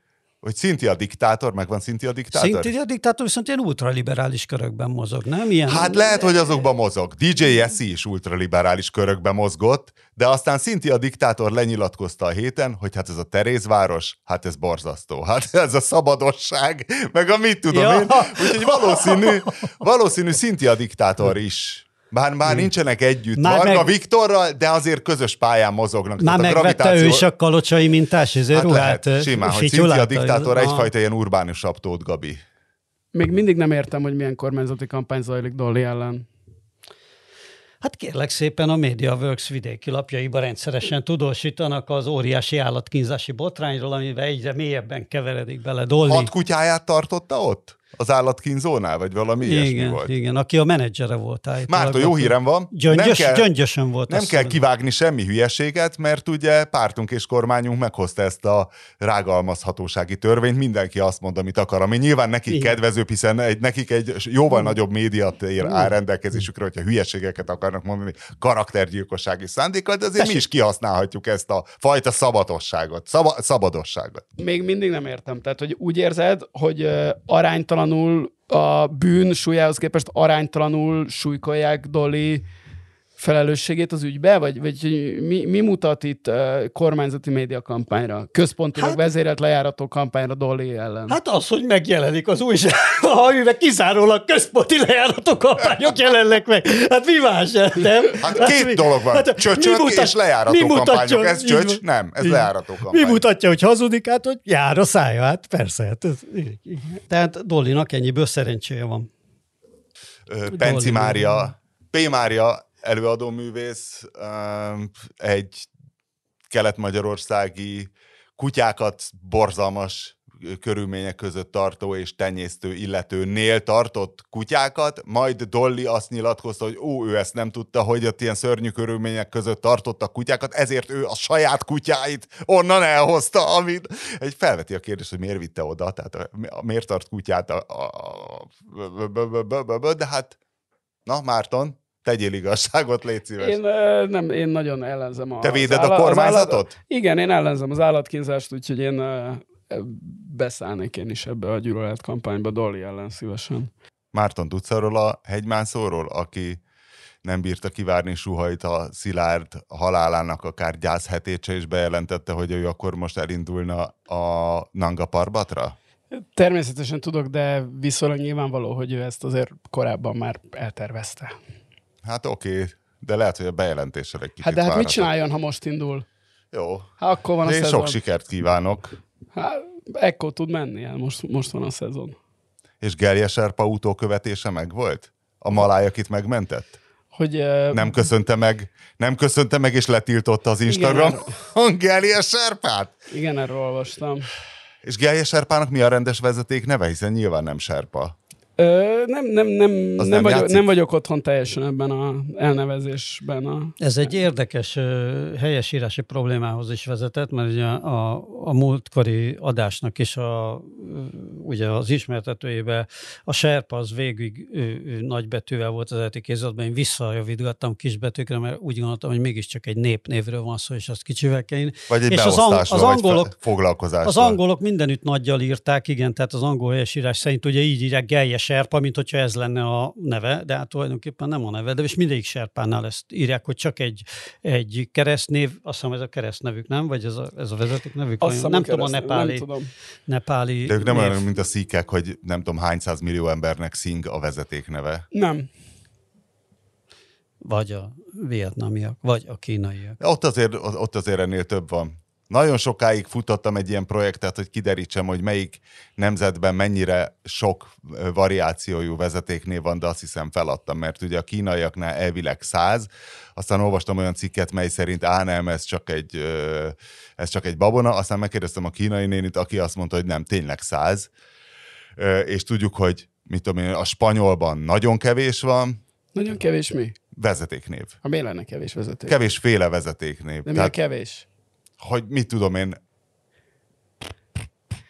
hogy Szinti a diktátor, megvan Szinti a diktátor? Szintén a diktátor viszont ilyen ultraliberális körökben mozog, nem? Ilyen, Hát lehet, hogy azokban mozog. DJ Jesse is ultraliberális körökben mozgott, de aztán Szinti a diktátor lenyilatkozta a héten, hogy hát ez a Terézváros, hát ez borzasztó. Hát ez a szabadosság, meg a mit tudom Ja. én. Úgyhogy valószínű, valószínű Szinti a diktátor is. Bár már nincsenek együtt Már Varga meg- Viktorral, de azért közös pályán mozognak. Már Tehát a megvette ő is a kalocsai mintás ezért Hát ruhát. lehet, simán, hogy Szinti a diktátor egyfajta ilyen urbánusabb Tóth Gabi. Még mindig nem értem, hogy milyen kormányzati kampány zajlik Dolly ellen. Hát kérlek szépen a MediaWorks vidéki lapjaiban rendszeresen tudósítanak az óriási állatkínzási botrányról, amivel egyre mélyebben keveredik bele Dolly. Hat kutyáját tartotta ott? Az állatkínzónál, vagy valami ilyesmi igen, volt? igen, aki a menedzsere volt. Márton, jó hírem van. Gyöngyös, nem kell, gyöngyösen volt. nem kell kivágni semmi hülyeséget, mert ugye pártunk és kormányunk meghozta ezt a rágalmazhatósági törvényt, mindenki azt mond, amit akar, ami nyilván nekik Igen. kedvezőbb, hiszen egy, nekik egy jóval nagyobb médiat ér, áll rendelkezésükre, hogyha hülyeségeket akarnak mondani karaktergyilkossági szándékkal, de azért mi is kihasználhatjuk ezt a fajta szabadosságot, szaba, szabadosságot. Még mindig nem értem. Tehát, hogy úgy érzed, hogy ö, aránytalanul a bűn súlyához képest aránytalanul súlykolják Dolly felelősségét az ügybe, vagy, vagy mi, mi mutat itt uh, kormányzati média kampányra, központilag Hát- hát, vezérelt lejárató kampányra Dolly ellen? Hát, Hát az, hogy megjelenik az újság, amiben kizárólag központi lejárató kampányok jelennek meg. Hát mi más, nem? Hát két mi- dolog van, mi csöcsök és lejárató mi mutatja- kampányok. Ez csöcs? Nem, ez Így lejárató kampány. Mi mutatja, hogy hazudik, hát, hogy jár a szája, hát persze. Hát ez, így- így. Tehát Dollinak ennyiből szerencséje van. Ö, Penci Dolly Mária, P. Mária előadóművész, öm, egy kelet-magyarországi kutyákat borzalmas körülmények között tartó és tenyésztő illetőnél tartott kutyákat, majd Dolly azt nyilatkozta, hogy ó, ő ezt nem tudta, hogy ott ilyen szörnyű körülmények között tartotta kutyákat, ezért ő a saját kutyáit onnan elhozta, amit egy felveti a kérdést, hogy miért vitte oda, tehát miért tart kutyát a, de hát Na, Márton, tegyél igazságot, légy szíves. én, nem, én nagyon ellenzem a... Te véded a kormányzatot? állat- Igen, én ellenzem az állatkínzást, úgyhogy én beszállnék én is ebbe a gyűlölet kampányba Dolly ellen szívesen. Márton, tudsz arról a hegymászóról, aki nem bírta kivárni Suhajt a Szilárd halálának akár gyászhetétse, és bejelentette, hogy ő akkor most elindulna a Nanga Parbatra? Természetesen tudok, de viszonylag nyilvánvaló, hogy ő ezt azért korábban már eltervezte. Hát oké, okay, de lehet, hogy a bejelentéssel egy kicsit Hát de hát mit csináljon, ha most indul? Jó. Hát akkor van a én szezon. sok sikert kívánok. Hát, ekkor tud menni, hát most, most van a szezon. És Gerje Serpa utókövetése meg volt? A maláj, akit megmentett? Hogy, uh, Nem köszönte meg, nem köszönte meg, és letiltotta az Instagram Gerje Serpát? Igen, erről olvastam. És Gerje Serpának mi a rendes vezeték neve? Hiszen nyilván nem Serpa. Ö, nem, nem, nem, Az nem, nem vagyok, nem vagyok otthon teljesen ebben a elnevezésben. A... Ez egy érdekes helyesírási problémához is vezetett, mert ugye a, a múltkori adásnak is a, ugye az ismertetőjébe a serpa az végig ő, ő, nagybetűvel volt az eredeti kézatban, én visszajavítgattam kisbetűkre, mert úgy gondoltam, hogy mégiscsak egy népnévről van szó, és azt kicsivel kell. Vagy egy És az ang- az angolok- foglalkozásról. Az angolok mindenütt nagyjal írták, igen, tehát az angol helyesírás szerint ugye így írják Gelje Serpa, mint hogyha ez lenne a neve, de hát tulajdonképpen nem a neve, de és mindegyik Serpánál ezt írják, hogy csak egy, egy keresztnév, azt hiszem ez a keresztnevük, nem? Vagy ez a, ez a vezeték nevük? Azt nem tudom, a nepáli, Nem tudom. nepáli De ők nem név. olyan, mint a szíkek, hogy nem tudom hány millió embernek szing a vezeték neve. Nem. Vagy a vietnamiak, vagy a kínaiak. Ott azért, ott azért ennél több van. Nagyon sokáig futottam egy ilyen projektet, hogy kiderítsem, hogy melyik nemzetben mennyire sok variációjú vezetéknév van, de azt hiszem feladtam, mert ugye a kínaiaknál elvileg száz, aztán olvastam olyan cikket, mely szerint á nem, ez csak egy, ez csak egy babona, aztán megkérdeztem a kínai nénit, aki azt mondta, hogy nem, tényleg száz, és tudjuk, hogy mit tudom én, a spanyolban nagyon kevés van, Nagyon kevés mi? vezetéknév. Ha miért lenne kevés vezeték? Kevésféle vezetéknév. De mi a kevés? Hogy mit tudom én,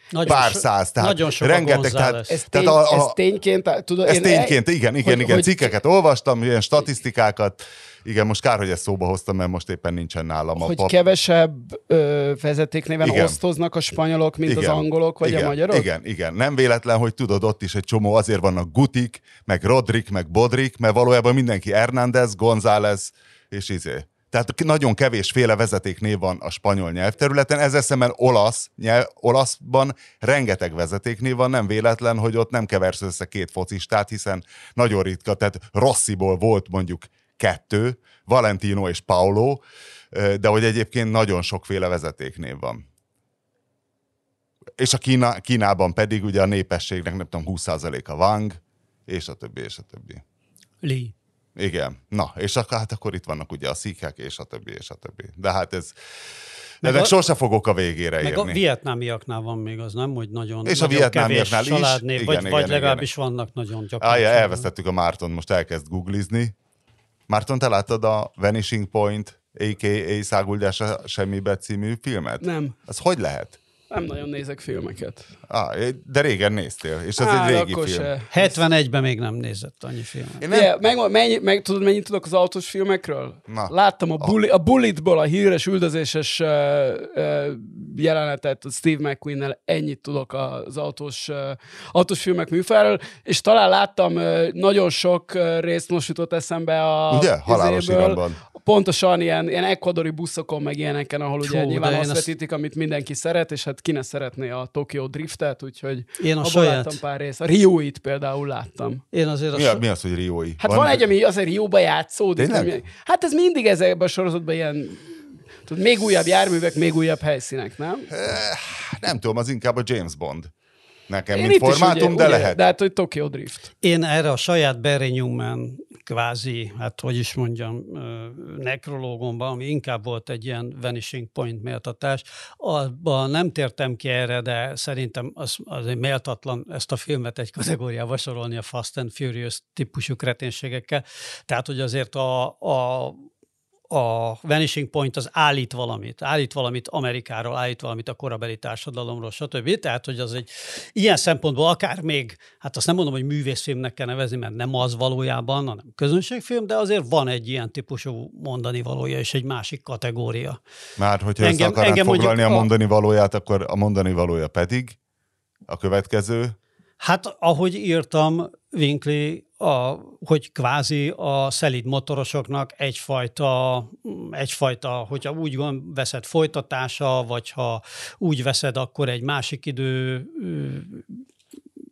Nagyon pár so- száz, tehát nagyon sok rengeteg, a tehát. Ez, tehát tény, a, a, ez tényként, tudod, ez én- tényként, igen, igen, hogy- igen, hogy- cikkeket olvastam, ilyen statisztikákat, igen, most kár, hogy ezt szóba hoztam, mert most éppen nincsen nálam a hogy pap. kevesebb ö, vezetéknéven Igen. osztoznak a spanyolok, mint az Igen. angolok, vagy igen, a magyarok? Igen, igen. Nem véletlen, hogy tudod, ott is egy csomó azért vannak Gutik, meg Rodrik, meg Bodrik, mert valójában mindenki Hernández, González és izé. Tehát nagyon kevésféle vezetéknév van a spanyol nyelvterületen, ezzel szemben olasz, nyelv, olaszban rengeteg vezetéknév van, nem véletlen, hogy ott nem keversz össze két focistát, hiszen nagyon ritka, tehát Rossiból volt mondjuk kettő, Valentino és Paulo, de hogy egyébként nagyon sokféle vezetéknév van. És a Kína, Kínában pedig ugye a népességnek nem tudom 20%-a Wang, és a többi, és a többi. Li. Igen. Na, és akkor, hát akkor itt vannak ugye a szíkek, és a többi, és a többi. De hát ez... Meg ennek a- sose fogok a végére Meg a érni. vietnámiaknál van még az, nem? Hogy nagyon, És a nagyon vietnámiaknál kevés is. családnév, Igen, vagy, igen, vagy igen. legalábbis vannak nagyon gyakran. Ája, elvesztettük a Márton, most elkezd googlizni. Márton, te láttad a Vanishing Point, a.k.a. Száguldása Semmibe című filmet? Nem, Az hogy lehet? Nem nagyon nézek filmeket. Ah, de régen néztél, és ez Á, egy régi akkor film. se. 71-ben még nem nézett annyi filmet. Én Nem. nem, meg, mennyi, meg tudod, mennyit tudok az autós filmekről? Na. Láttam a, bully, a Bulletból a híres üldözéses uh, uh, jelenetet a Steve McQueen-nel, ennyit tudok az autós, uh, autós filmek műfáról, és talán láttam uh, nagyon sok uh, részt most jutott eszembe a Ugye? Halálos izéből. iramban. Pontosan ilyen, ilyen ekvadori buszokon, meg ilyeneken, ahol ugye Fú, nyilván azt azt- vetítik, amit mindenki szeret, és hát ki ne szeretné a Tokyo Driftet, úgyhogy Én a saját- láttam pár részt. A Rio-it például láttam. Én azért a mi, a, mi az, hogy Riói? Hát van, van egy, ami azért jóba játszódik. Ami, hát ez mindig ezekben a sorozatban ilyen, tudod, még újabb járművek, még újabb helyszínek, nem? Nem tudom, az inkább a James Bond. Nekem, Én mint formátum, ugye- de ugye, lehet. De hát, hogy Tokyo Drift. Én erre a saját Barry Newman kvázi, hát hogy is mondjam, nekrológomban, ami inkább volt egy ilyen Vanishing Point méltatás, abban nem tértem ki erre, de szerintem az, az méltatlan ezt a filmet egy kategóriába sorolni a Fast and Furious típusú kreténségekkel. Tehát, hogy azért a, a a Vanishing Point az állít valamit, állít valamit Amerikáról, állít valamit a korabeli társadalomról, stb. Tehát, hogy az egy ilyen szempontból akár még, hát azt nem mondom, hogy művészfilmnek kell nevezni, mert nem az valójában, hanem közönségfilm, de azért van egy ilyen típusú mondani valója és egy másik kategória. Már hogyha Engem- össze akarnád foglalni a mondani valóját, akkor a mondani valója pedig a következő? Hát, ahogy írtam, Winkley, a, hogy kvázi a szelid motorosoknak egyfajta, egyfajta, hogyha úgy van, veszed folytatása, vagy ha úgy veszed, akkor egy másik idő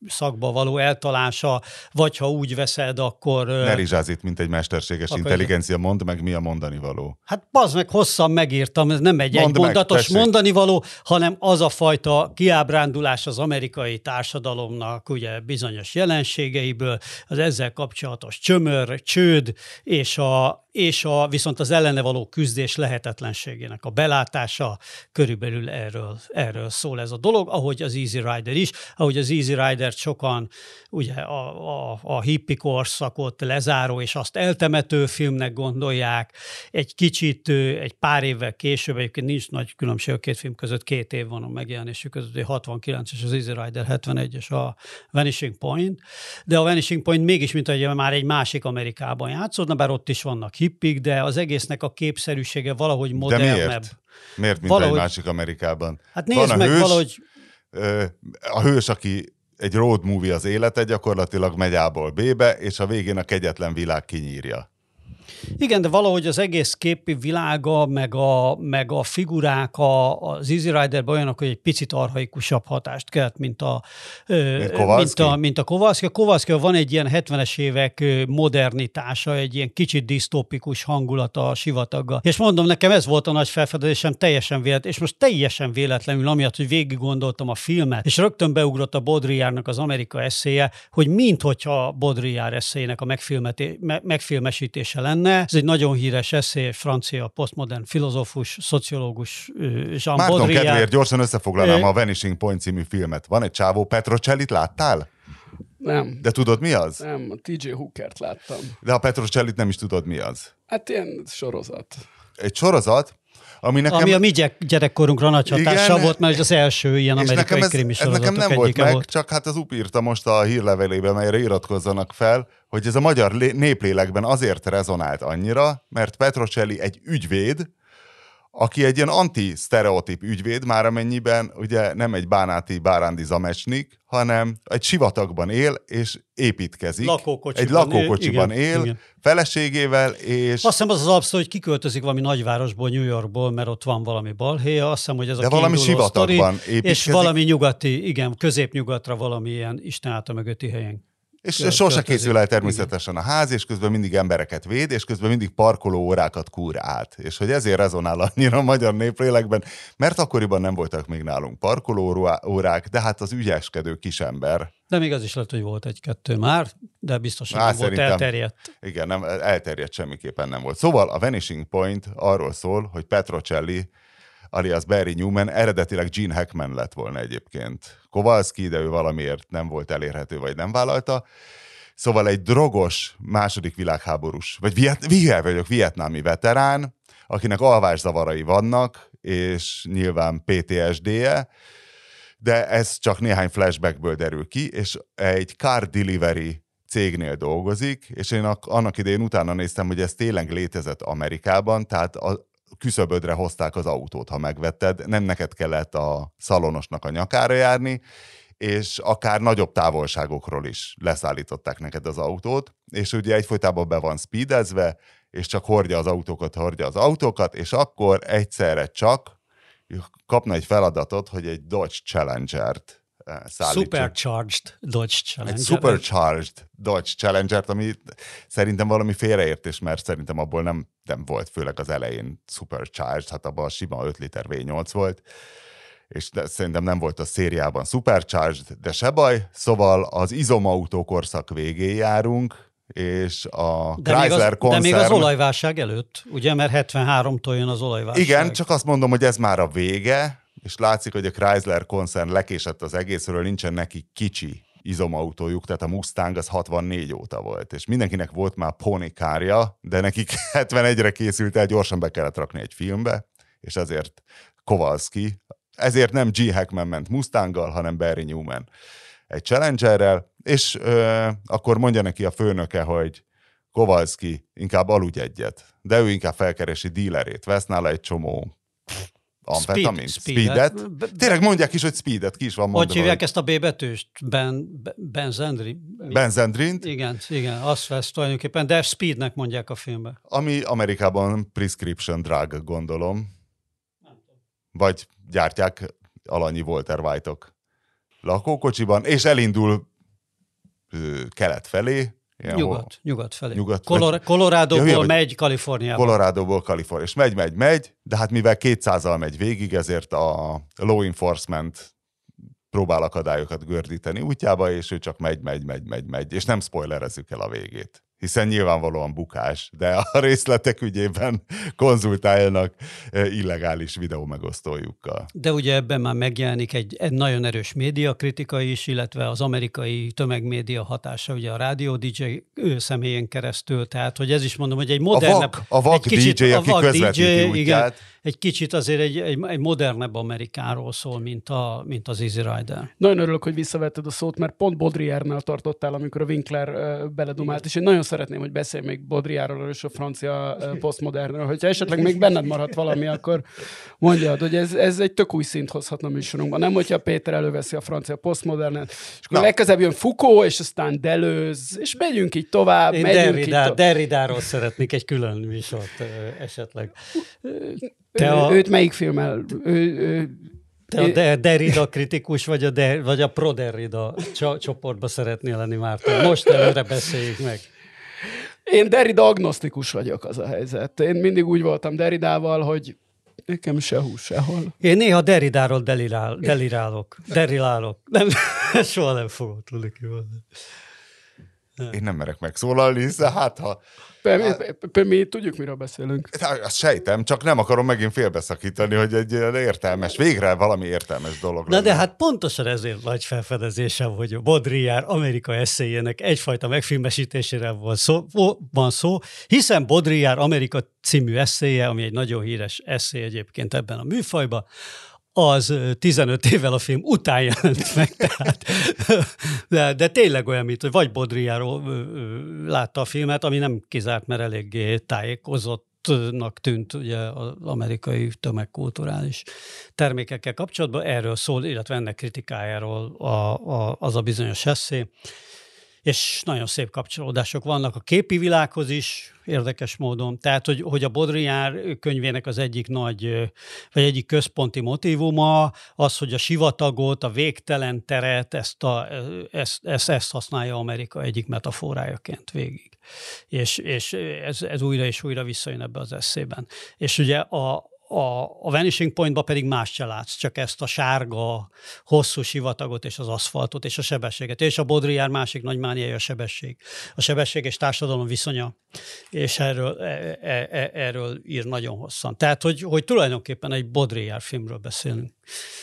szakba való eltalása, vagy ha úgy veszed, akkor... Ne rizsáz itt, mint egy mesterséges akkor intelligencia, mond meg, mi a mondani való. Hát az meg hosszan megírtam, ez nem egy Mondd egymondatos meg, mondani való, hanem az a fajta kiábrándulás az amerikai társadalomnak, ugye bizonyos jelenségeiből, az ezzel kapcsolatos csömör, csőd, és a, és a, viszont az ellene való küzdés lehetetlenségének a belátása, körülbelül erről, erről szól ez a dolog, ahogy az Easy Rider is, ahogy az Easy Rider sokan ugye a, a, a hippi korszakot lezáró és azt eltemető filmnek gondolják, egy kicsit, egy pár évvel később, egyébként nincs nagy különbség a két film között, két év van a megjelenésük között, 69 és az Easy Rider 71 és a Vanishing Point, de a Vanishing Point mégis, mint hogy már egy másik Amerikában játszódna, bár ott is vannak hippik, de az egésznek a képszerűsége valahogy modernebb. De miért? Miért, mint valahogy... egy másik Amerikában? Hát nézd Van meg hős, valahogy... A hős, aki egy road movie az élete, gyakorlatilag megy A-ból B-be, és a végén a kegyetlen világ kinyírja. Igen, de valahogy az egész képi világa, meg a, meg a figurák a, az Easy rider olyanok, hogy egy picit arhaikusabb hatást kelt, mint a, mint a, mint a Kowalski. A Kowalski van egy ilyen 70-es évek modernitása, egy ilyen kicsit disztópikus hangulata a sivataggal. És mondom, nekem ez volt a nagy felfedezésem, teljesen véletlen, és most teljesen véletlenül, amiatt, hogy végig gondoltam a filmet, és rögtön beugrott a Baudrillardnak az Amerika eszéje, hogy minthogyha Baudrillard eszéjének a megfilmesítése lenne, ez egy nagyon híres eszé, francia, posztmodern filozófus, szociológus Jean Márton Baudrillard. kedvéért gyorsan összefoglalnám a Vanishing Point című filmet. Van egy csávó, Petrocellit láttál? Nem. De tudod, mi az? Nem, a TJ Hookert láttam. De a Petrocellit nem is tudod, mi az? Hát ilyen sorozat. Egy sorozat, ami, nekem... ami a mi gyerekkorunkra nagy hatással volt, mert az első ilyen amerikai ez, krimi ez nekem nem volt meg, volt. csak hát az UP írta most a hírlevelében, melyre iratkozzanak fel, hogy ez a magyar néplélekben azért rezonált annyira, mert Petrocelli egy ügyvéd, aki egy ilyen anti-sztereotíp ügyvéd, már amennyiben ugye nem egy bánáti bárándi zamecsnik, hanem egy sivatagban él, és építkezik. Lakókocsiban egy lakókocsiban él, él igen. feleségével, és... Azt hiszem az az abszol, hogy kiköltözik valami nagyvárosból, New Yorkból, mert ott van valami balhéja, azt hiszem, hogy ez De a valami sivatagban sztori, És valami nyugati, igen, középnyugatra valami ilyen Isten által mögötti helyen és Kö, sose készül el természetesen a ház, és közben mindig embereket véd, és közben mindig parkoló órákat kúr át. És hogy ezért rezonál annyira a magyar néplélekben, mert akkoriban nem voltak még nálunk parkoló órák, de hát az ügyeskedő kisember. De még az is lehet, hogy volt egy-kettő már, de biztosan nem volt elterjedt. Igen, nem, elterjedt semmiképpen nem volt. Szóval a Vanishing Point arról szól, hogy Petrocelli alias Barry Newman eredetileg Gene Hackman lett volna egyébként. Kowalski, de ő valamiért nem volt elérhető, vagy nem vállalta. Szóval egy drogos második világháborús, vagy viet, viet, vagyok, vietnámi veterán, akinek alvászavarai vannak, és nyilván PTSD-je, de ez csak néhány flashbackből derül ki, és egy car delivery cégnél dolgozik, és én annak idején utána néztem, hogy ez tényleg létezett Amerikában, tehát küszöbödre hozták az autót, ha megvetted, nem neked kellett a szalonosnak a nyakára járni, és akár nagyobb távolságokról is leszállították neked az autót, és ugye egyfolytában be van speedezve, és csak hordja az autókat, hordja az autókat, és akkor egyszerre csak kapna egy feladatot, hogy egy Dodge Challenger-t szállítson. Supercharged Dodge Challenger. Egy supercharged Dodge Challenger-t, ami szerintem valami félreértés, mert szerintem abból nem, nem volt, főleg az elején supercharged, hát abban sima 5 liter V8 volt, és szerintem nem volt a szériában supercharged, de se baj, szóval az izomautó korszak végén járunk, és a de Chrysler még az, koncern... De még az olajválság előtt, ugye, mert 73-tól jön az olajválság. Igen, csak azt mondom, hogy ez már a vége, és látszik, hogy a Chrysler koncern lekésett az egészről, nincsen neki kicsi izomautójuk, tehát a Mustang az 64 óta volt, és mindenkinek volt már kárja, de nekik 71-re készült el, gyorsan be kellett rakni egy filmbe, és ezért Kowalski, ezért nem G. Hackman ment Mustanggal, hanem Barry Newman egy Challengerrel, és ö, akkor mondja neki a főnöke, hogy Kowalski inkább aludj egyet, de ő inkább felkeresi dílerét, vesz nála egy csomó amfetamin? Speed- speedet. Be- Tényleg mondják is, hogy speedet, ki is van mondva. Hogy hívják ezt a B betűst? Ben, Be- benzendri? Benzendrint, Igen, igen, azt vesz tulajdonképpen, de speednek mondják a filmben. ami Amerikában prescription drug, gondolom. Vagy gyártják alanyi Walter White-ok lakókocsiban, és elindul ö, kelet felé. Ilyen hol- Nyugat, nyugat felé. Nyugat- Colorado-ból Ja, megy Kaliforniába. Colorado-ból Kalifornia. És megy, megy, megy, de hát mivel 200-al megy végig, ezért a law enforcement próbál akadályokat gördíteni útjába, és ő csak megy, megy, megy, megy, megy, és nem spoilerezzük el a végét. Hiszen nyilvánvalóan bukás, de a részletek ügyében konzultáljanak eh, illegális videó megosztójukkal. De ugye ebben már megjelenik egy, egy nagyon erős médiakritika is, illetve az amerikai tömegmédia hatása ugye a rádió DJ ő személyén keresztül, tehát hogy ez is mondom, hogy egy A modernebb... vak, a vak egy kicsit- DJ, a aki vak közvetíti DJ, útját. igen, egy kicsit azért egy, egy, egy modernebb Amerikáról szól, mint, a, mint az Easy Rider. Nagyon örülök, hogy visszavetted a szót, mert pont Baudrillardnál tartottál, amikor a Winkler uh, beledumált, és én nagyon szeretném, hogy beszélj még Baudrillardról és a francia uh, postmodernről. Hogyha esetleg még benned marad valami, akkor mondjad, hogy ez, ez egy tök új szint hozhatna műsorunkban. Nem, hogyha Péter előveszi a francia postmodernet, és akkor Na. legközelebb jön Foucault, és aztán Deleuze, és megyünk így tovább, Én megyünk így Derrida, tovább. Derridáról szeretnék egy külön műsort ö, esetleg. Te Ő, a, őt melyik filmmel? Ő, ő, te a Der- Derrida kritikus, vagy a, Der, vagy a pro-Derrida cso- csoportba szeretnél lenni, Márton? Most előre beszéljük meg. Én Derrida agnosztikus vagyok, az a helyzet. Én mindig úgy voltam Derridával, hogy nekem se hús, sehol. Én néha Derridáról delirál, delirálok. Derilálok. Nem, soha nem fogom tudni kimondani. Én nem merek megszólalni, hiszen hát ha... Pe- pe- pe- Mi tudjuk, miről beszélünk. Azt sejtem, csak nem akarom megint félbeszakítani, hogy egy értelmes, végre valami értelmes dolog Na legyen. de hát pontosan ezért nagy felfedezésem, hogy Baudrillard Amerika eszéjének egyfajta megfilmesítésére van szó, van szó, hiszen Baudrillard Amerika című eszéje, ami egy nagyon híres eszé egyébként ebben a műfajban, az ö, 15 évvel a film után jelent meg, tehát, de, de tényleg olyan, mint hogy vagy ö, látta a filmet, ami nem kizárt, mert eléggé tájékozott nak tűnt ugye az amerikai tömegkulturális termékekkel kapcsolatban. Erről szól, illetve ennek kritikájáról a, a, az a bizonyos eszé. És nagyon szép kapcsolódások vannak a képi világhoz is, érdekes módon. Tehát, hogy, hogy a Baudrillard könyvének az egyik nagy, vagy egyik központi motivuma az, hogy a sivatagot, a végtelen teret, ezt, a, ezt, ezt, ezt használja Amerika egyik metaforájaként végig. És, és ez, ez újra és újra visszajön ebbe az eszében. És ugye a, a, a Vanishing Pointba pedig más se látsz, csak ezt a sárga, hosszú sivatagot és az aszfaltot és a sebességet. És a Baudrillard másik nagy mániája a sebesség. A sebesség és társadalom viszonya, és erről, e, e, e, erről ír nagyon hosszan. Tehát, hogy, hogy tulajdonképpen egy Baudrillard filmről beszélünk.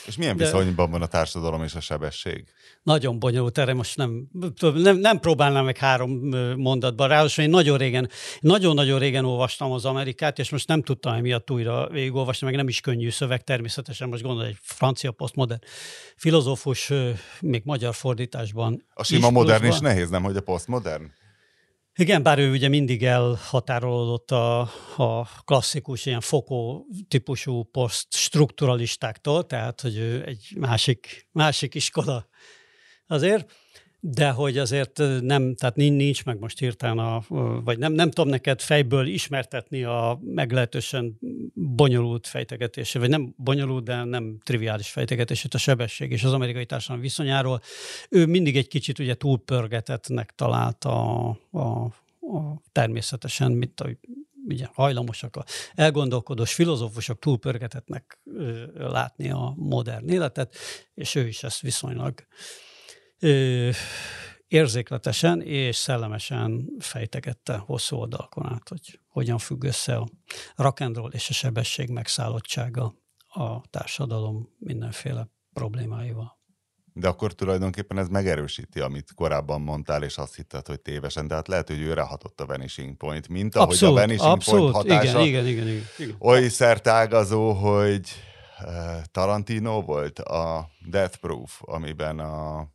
És milyen de- viszonyban van a társadalom és a sebesség? Nagyon bonyolult, erre most nem, nem, nem próbálnám meg három mondatban. Ráadásul én nagyon régen, nagyon-nagyon régen olvastam az Amerikát, és most nem tudtam emiatt újra végigolvasni, meg nem is könnyű szöveg természetesen. Most gondolj, egy francia posztmodern filozófus, még magyar fordításban. A sima is modern is pluszban. nehéz, nem, hogy a posztmodern? Igen, bár ő ugye mindig elhatárolódott a, a klasszikus, ilyen fokó típusú posztstrukturalistáktól, tehát hogy ő egy másik, másik iskola azért, de hogy azért nem, tehát nin- nincs meg most hirtelen, a, vagy nem, nem tudom neked fejből ismertetni a meglehetősen bonyolult fejtegetésé, vagy nem bonyolult, de nem triviális fejtegetését a sebesség és az amerikai társadalom viszonyáról. Ő mindig egy kicsit ugye túlpörgetetnek találta a, a, a természetesen, mint ahogy ugye hajlamosak a elgondolkodós filozófusok túlpörgetetnek látni a modern életet, és ő is ezt viszonylag ö, érzékletesen és szellemesen fejtegette hosszú oldalkon át, hogy hogyan függ össze a rakendról és a sebesség megszállottsága a társadalom mindenféle problémáival. De akkor tulajdonképpen ez megerősíti, amit korábban mondtál, és azt hitted, hogy tévesen. Tehát lehet, hogy őre hatott a Vanishing Point, mint ahogy Abszolút, a Vanishing abszolút, Point hatása igen, igen, igen, igen, oly szertágazó, hogy Tarantino volt a Death Proof, amiben a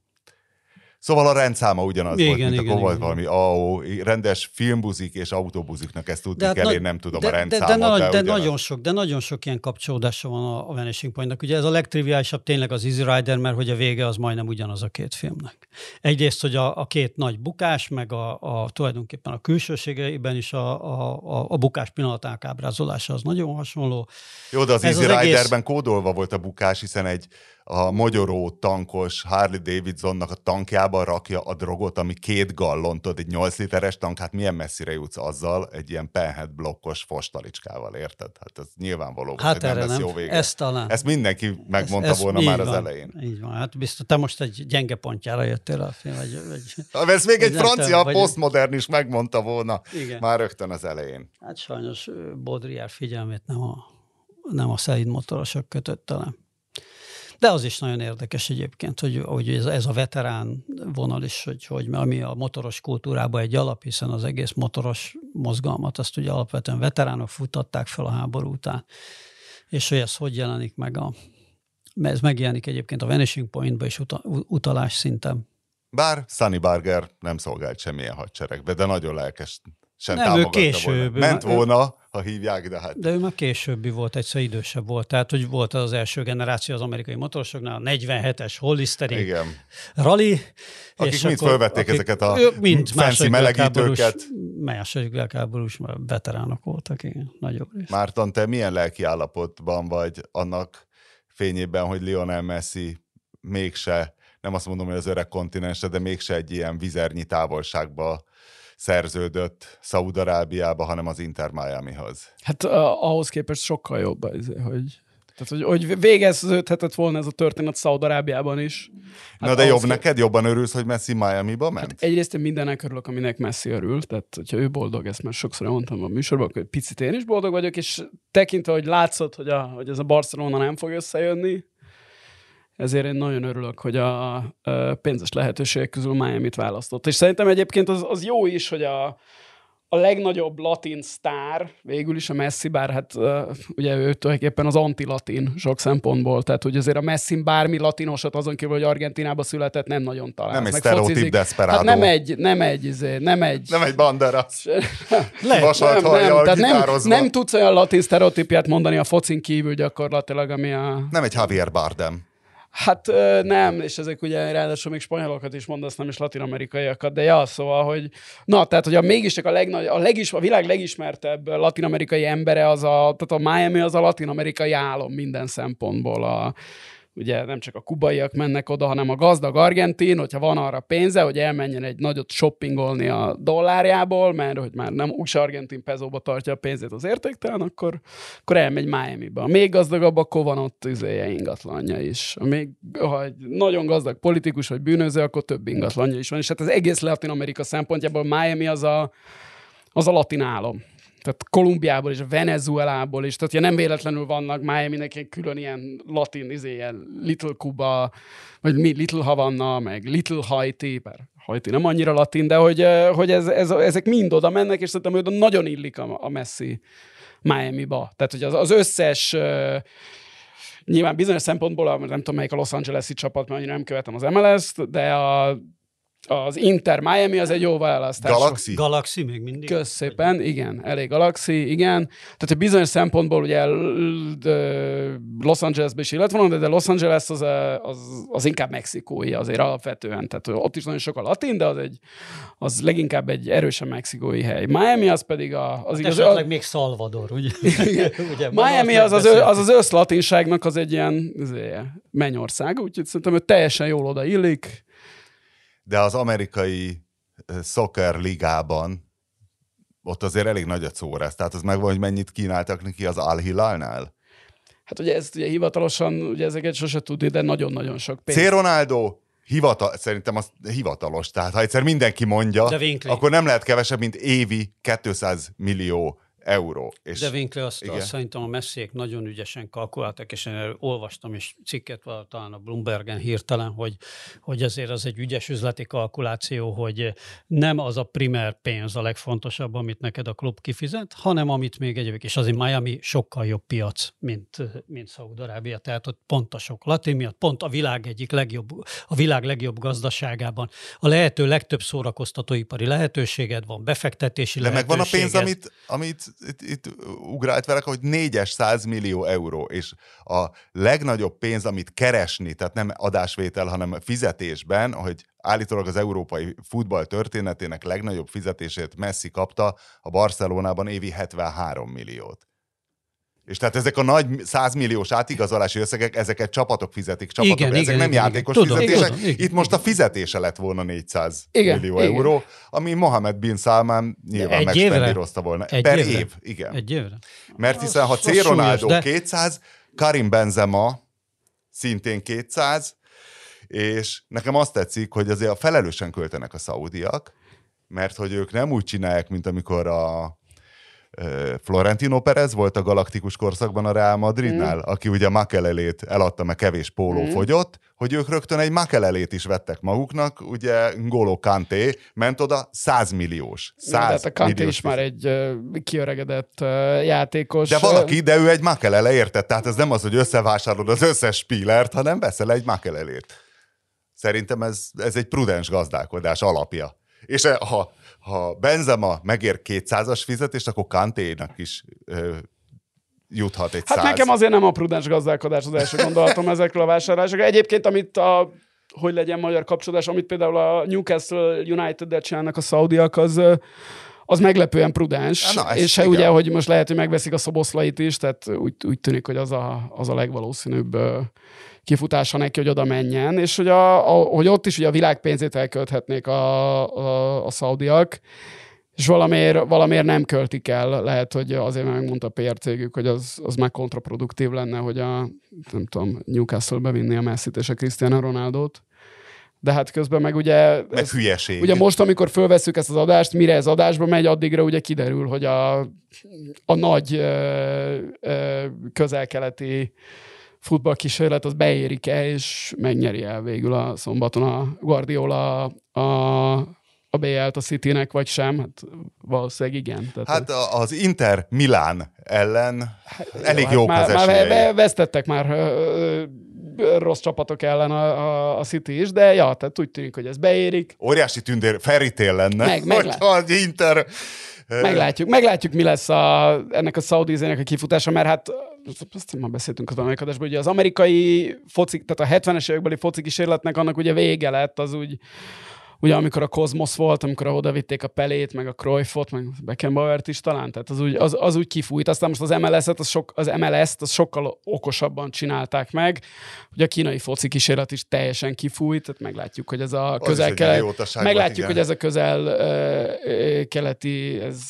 Szóval a rendszáma ugyanaz Igen, volt, mint igen, akkor volt igen. valami AO, rendes filmbuzik és autóbuziknak ezt tudni kell, nagy- én nem tudom de, a de, rendszámot, de, nagy- de, ugyanaz. nagyon sok, de nagyon sok ilyen kapcsolódása van a, a Vanishing Pointnak. Ugye ez a legtriviálisabb tényleg az Easy Rider, mert hogy a vége az majdnem ugyanaz a két filmnek. Egyrészt, hogy a, a két nagy bukás, meg a, a tulajdonképpen a külsőségeiben is a, a, a, a bukás pillanatának ábrázolása az nagyon hasonló. Jó, de az Ez Easy az egész- Riderben kódolva volt a bukás, hiszen egy a magyaró tankos Harley Davidsonnak a tankjába rakja a drogot, ami két gallon, tudod, egy 8 literes tank, hát milyen messzire jutsz azzal egy ilyen penhead blokkos fostalicskával, érted? Hát ez nyilvánvaló, Hát hogy nem erre lesz nem. jó vége. Ezt talán. Ezt mindenki megmondta Ez- ez volna már az van, elején. Így van, hát biztos, te most egy gyenge pontjára jöttél a film, vagy, vagy Ezt még egy francia vagy- posztmodern is megmondta volna Igen. már rögtön az elején. Hát sajnos Baudrillard figyelmét nem a, nem a szelíd motorosok kötött le. De az is nagyon érdekes egyébként, hogy, hogy ez, ez a veterán vonal is, hogy, hogy ami a motoros kultúrában egy alap, hiszen az egész motoros mozgalmat azt ugye alapvetően veteránok futtatták fel a háború után. És hogy ez hogy jelenik meg a... Ez megjelenik egyébként a Vanishing Pointba is uta, utalás szinten. Bár Sunny Barger nem szolgált semmilyen hadseregbe, de nagyon lelkes. Sem Nem, ő támogatta később. Volna. Ment Ő- volna, ha hívják, de hát De ő már későbbi volt, egyszer idősebb volt. Tehát, hogy volt az első generáció az amerikai motorosoknál, a 47-es Hollister igen. rally. Akik mind fölvették ezeket a mind fancy melegítőket. Második világháborús veteránok voltak, igen, nagyobb rész. Márton, te milyen lelki állapotban vagy annak fényében, hogy Lionel Messi mégse, nem azt mondom, hogy az öreg kontinensre, de mégse egy ilyen vizernyi távolságba szerződött Szaúd-Arábiába, hanem az Inter Miamihoz. Hát uh, ahhoz képest sokkal jobb, ez, hogy, tehát, hogy, hogy végeződhetett volna ez a történet Szaudarábiában is. Hát Na de jobb kép- neked, jobban örülsz, hogy Messi Miami-ba ment? Hát Egyrészt én mindennek örülök, aminek Messi örül, tehát hogyha ő boldog, ezt már sokszor mondtam a műsorban, hogy picit én is boldog vagyok, és tekintve, hogy látszott, hogy, a, hogy ez a Barcelona nem fog összejönni, ezért én nagyon örülök, hogy a, a pénzes lehetőségek közül Miami-t választott. És szerintem egyébként az, az jó is, hogy a, a legnagyobb latin sztár, végül is a Messi, bár hát ugye ő tulajdonképpen az anti-latin sok szempontból, tehát hogy azért a Messi bármi latinosat azon kívül, hogy Argentinába született, nem nagyon talál. Nem egy sztereotíp desperado. Hát nem egy, nem egy, izé, nem egy... Nem egy bandera. Vasalt nem, nem, tehát nem, nem tudsz olyan latin sztereotípiát mondani a focin kívül gyakorlatilag, ami a... Nem egy Javier Bardem. Hát nem, és ezek ugye ráadásul még spanyolokat is mondasz, nem is latin-amerikaiakat, de ja, szóval, hogy na, tehát, hogy a mégiscsak a, legnagy, a, legis, a világ legismertebb latin-amerikai embere az a, tehát a Miami az a latin-amerikai álom minden szempontból. A, ugye nem csak a kubaiak mennek oda, hanem a gazdag argentin, hogyha van arra pénze, hogy elmenjen egy nagyot shoppingolni a dollárjából, mert hogy már nem úgyse argentin pezóba tartja a pénzét az értéktelen, akkor, akkor elmegy Miami-ba. A még gazdagabb, akkor van ott üzéje ingatlanja is. A még, ha egy nagyon gazdag politikus vagy bűnöző, akkor több ingatlanja is van. És hát az egész Latin Amerika szempontjából Miami az a, az a latin álom. Tehát Kolumbiából és Venezuelából is, tehát ugye nem véletlenül vannak Miami-nek egy külön ilyen latin, izé, ilyen Little Cuba, vagy mi, Little Havana, meg Little Haiti, bár Haiti nem annyira latin, de hogy, hogy ez, ez, ezek mind oda mennek, és szerintem oda nagyon illik a, a Messi Miami-ba. Tehát, hogy az, az összes Nyilván bizonyos szempontból, nem tudom melyik a Los Angeles-i csapat, mert annyira nem követem az MLS-t, de a, az Inter Miami az egy jó választás. Galaxy? Galaxy még mindig. Kösz szépen, igen, elég Galaxy, igen. Tehát, hogy bizonyos szempontból ugye Los Angelesbe is illet volna, de, de Los Angeles az, a- az, az inkább mexikói azért alapvetően. Tehát ott is nagyon sok a latin, de az, egy, az leginkább egy erősen mexikói hely. Miami az pedig a, az Hát igaz, esetleg még Salvador, ugye? ugye Miami az az, az az összlatinságnak az egy ilyen mennyország, úgyhogy szerintem ő teljesen jól oda illik. De az amerikai soccer ligában ott azért elég nagy a szórás. Tehát az megvan, hogy mennyit kínáltak neki az Al Hilalnál. Hát ugye ezt ugye hivatalosan, ugye ezeket sose tudni, de nagyon-nagyon sok pénz. C. Ronaldo hivatal, szerintem az hivatalos. Tehát ha egyszer mindenki mondja, akkor nem lehet kevesebb, mint évi 200 millió euró. És De Winkler azt, igen. azt szerintem a messziek nagyon ügyesen kalkuláltak, és én olvastam is cikket talán a Bloombergen hirtelen, hogy, hogy azért az egy ügyes üzleti kalkuláció, hogy nem az a primer pénz a legfontosabb, amit neked a klub kifizet, hanem amit még egyébként, és azért Miami sokkal jobb piac, mint, mint Szaúd-Arábia, tehát ott pont a sok latin miatt, pont a világ egyik legjobb, a világ legjobb gazdaságában a lehető legtöbb szórakoztatóipari lehetőséged van, befektetési De megvan a pénz, lehetőséged. amit, amit itt, itt ugrált velek, hogy 400 100 millió euró, és a legnagyobb pénz, amit keresni, tehát nem adásvétel, hanem fizetésben, hogy állítólag az európai futball történetének legnagyobb fizetését Messi kapta a Barcelonában évi 73 milliót. És tehát ezek a nagy 100 milliós átigazolási összegek, ezeket csapatok fizetik, csapatok, Igen, ezek igen, nem igen, játékos igen. Tudom, fizetések. tudom, igen, Itt most a fizetése lett volna 400 Igen, millió igen. euró, ami Mohamed Bin Salman nyilván megspendírozta volna. Egy per évre? év, igen. Egy évre? Mert hiszen ha C. Ronaldo de- 200, Karim Benzema szintén 200, és nekem azt tetszik, hogy azért a felelősen költenek a szaudiak, mert hogy ők nem úgy csinálják, mint amikor a Florentino Perez volt a galaktikus korszakban a Real Madridnál, mm. aki ugye Makelelét eladta, mert kevés póló mm. fogyott, hogy ők rögtön egy Makelelét is vettek maguknak, ugye Ngolo Kanté ment oda 100 milliós. 100 Ja, tehát a Kanté is már egy kiöregedett játékos. de valaki, de ő egy makelele, érted? Tehát ez nem az, hogy összevásárolod az összes spílert, hanem veszel egy makelelét. Szerintem ez, ez egy prudens gazdálkodás alapja. És e, ha, ha Benzema megér 200-as fizetést, akkor Kanténak is ö, juthat egy Hát száz. nekem azért nem a prudens gazdálkodás az első gondolatom ezekről a vásárlásokról. Egyébként, amit a hogy legyen magyar kapcsolódás, amit például a Newcastle United-del csinálnak a szaudiak, az, az meglepően prudens, Na, ez és igen. ugye, hogy most lehet, hogy megveszik a szoboszlait is, tehát úgy, úgy tűnik, hogy az a, az a legvalószínűbb kifutása neki, hogy oda menjen, és hogy, a, a, hogy ott is ugye a világ pénzét elkölthetnék a, a, a szaudiak, és valamiért, valamiért nem költik el. Lehet, hogy azért megmondta a PR cégük, hogy az, az már kontraproduktív lenne, hogy a, nem tudom, Newcastle bevinni a Messi-t és a Cristiano Ronaldo-t. De hát közben meg ugye... Meg ez- hülyeség. Ugye most, amikor fölveszük ezt az adást, mire ez adásba megy, addigra ugye kiderül, hogy a, a nagy ö, ö, közel-keleti futballkísérlet az beérik-e, és megnyeri el végül a szombaton a Guardiola a, a BL-t a Citynek, vagy sem? Hát valószínűleg igen. Tehát Hát az Inter Milán ellen elég hát jók már, az már esélyei. ve- vesztettek már ö, rossz csapatok ellen a, a, a City is, de ja, tehát úgy tűnik, hogy ez beérik. Óriási tündér Feritél lenne, Meg- meg hogyha az Inter... Meglátjuk, meglátjuk, mi lesz a, ennek a Saudi-zének a kifutása, mert hát azt már beszéltünk az amerikai adásban, ugye az amerikai focik, tehát a 70-es évekbeli foci kísérletnek annak ugye vége lett, az úgy, ugye amikor a Cosmos volt, amikor oda vitték a Pelét, meg a Cruyffot, meg Beckenbauert is talán, tehát az úgy, az, az úgy kifújt. Aztán most az MLS-et, az, sok, az MLS-t az sokkal okosabban csinálták meg. Ugye a kínai foci kísérlet is teljesen kifújt, tehát meglátjuk, hogy ez a Az is közel egy idiótaság volt, Meglátjuk, igen. hogy ez a közel ö, ö, keleti, ez,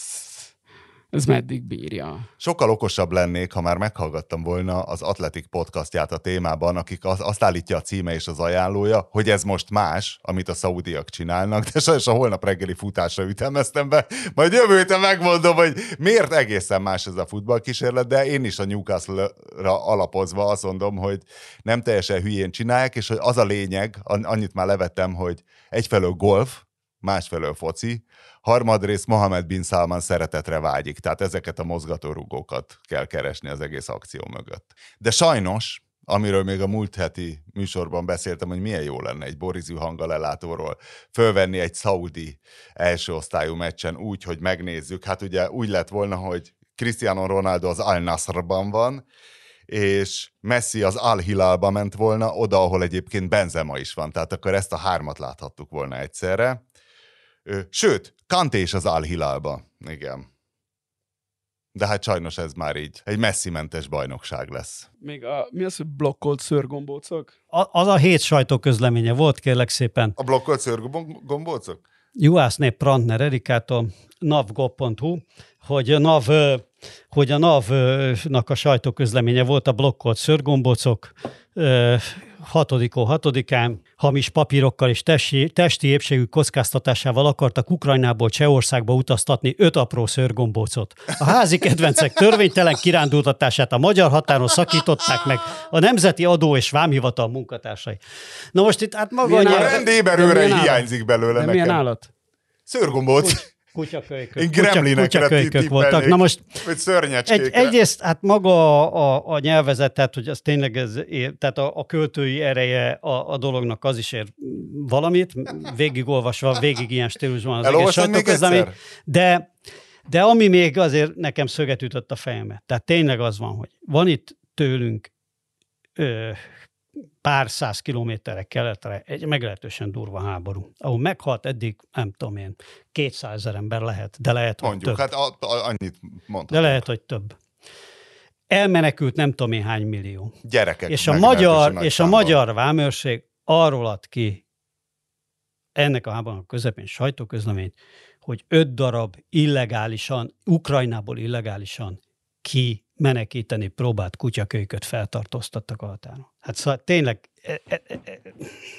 ez meddig bírja. Sokkal okosabb lennék, ha már meghallgattam volna az Atletik podcastját a témában, akik az, azt állítja a címe és az ajánlója, hogy ez most más, amit a szaudiak csinálnak, de sajnos a holnap reggeli futásra ütemeztem be. Majd jövő héten megmondom, hogy miért egészen más ez a futballkísérlet, de én is a Newcastle-ra alapozva azt mondom, hogy nem teljesen hülyén csinálják, és hogy az a lényeg, an- annyit már levettem, hogy egyfelől golf, másfelől foci, harmadrészt Mohamed Bin Salman szeretetre vágyik, tehát ezeket a mozgatórugókat kell keresni az egész akció mögött. De sajnos, amiről még a múlt heti műsorban beszéltem, hogy milyen jó lenne egy borizű hangalelátóról fölvenni egy szaudi első osztályú meccsen úgy, hogy megnézzük. Hát ugye úgy lett volna, hogy Cristiano Ronaldo az Al Nasrban van, és Messi az Al Hilalba ment volna, oda, ahol egyébként Benzema is van. Tehát akkor ezt a hármat láthattuk volna egyszerre. Sőt, Kanté is az Al-Hilalba. Igen. De hát sajnos ez már így egy messzi-mentes bajnokság lesz. Még a, mi az, hogy blokkolt szőrgombócok? A, az a hét sajtóközleménye volt, kérlek szépen. A blokkolt szőrgombócok? Juhászné Prantner Erikától, navgo.hu, hogy a NAV hogy a NAV-nak a sajtóközleménye volt a blokkolt szörgombocok, 6-ó 6-án hamis papírokkal és testi, testi épségű kockáztatásával akartak Ukrajnából Csehországba utaztatni öt apró szörgombócot. A házi kedvencek törvénytelen kirándultatását a magyar határon szakították meg a Nemzeti Adó és Vámhivatal munkatársai. Na most itt hát maga... Milyen a rendéberőre hiányzik belőle De nekem. Milyen állat? Szőrgombóc. Úgy. Kutyakölykök. Én Kutya- gremlinekre kutyakölykök voltak. Na most egy, szörnyecskékre. egyrészt hát maga a, a, nyelvezet, tehát hogy az tényleg ez, tehát a, a költői ereje a, a dolognak az is ér valamit, végigolvasva, végig ilyen stílusban az egész sajtóközlemény, de, de ami még azért nekem szöget ütött a fejembe, tehát tényleg az van, hogy van itt tőlünk ö, pár száz kilométerre keletre egy meglehetősen durva háború, ahol meghalt eddig, nem tudom én, 200 ezer ember lehet, de lehet, hogy Mondjuk, több. hát a, a, annyit mondhatunk. De lehet, hogy több. Elmenekült nem tudom én hány millió. Gyerekek. És a magyar, és a magyar vámőrség arról ad ki ennek a háborúnak közepén sajtóközleményt, hogy öt darab illegálisan, Ukrajnából illegálisan ki menekíteni próbált kutyakölyköt feltartóztattak a határon. Hát szóval tényleg... e- e- e- e-